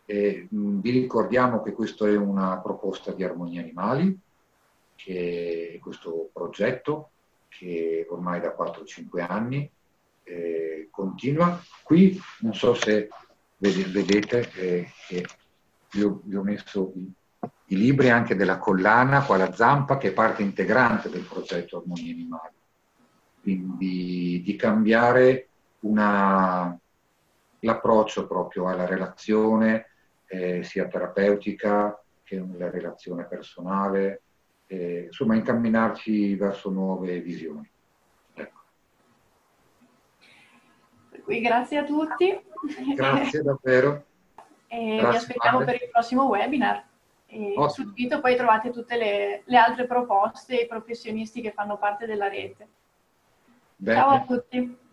Eh, vi ricordiamo che questa è una proposta di Armonia Animali, che è questo progetto che ormai da 4-5 anni eh, continua. Qui non so se vedete eh, che io vi ho messo i, i, libri anche della collana, qua la zampa, che è parte integrante del progetto Armonia Animali. Quindi di cambiare una, l'approccio proprio alla relazione, eh, sia terapeutica che una relazione personale, eh, insomma incamminarci verso nuove visioni. Ecco. Per cui grazie a tutti. Grazie davvero. E grazie vi aspettiamo male. per il prossimo webinar. E sul sito poi trovate tutte le, le altre proposte e i professionisti che fanno parte della rete. Bene. Ciao a tutti.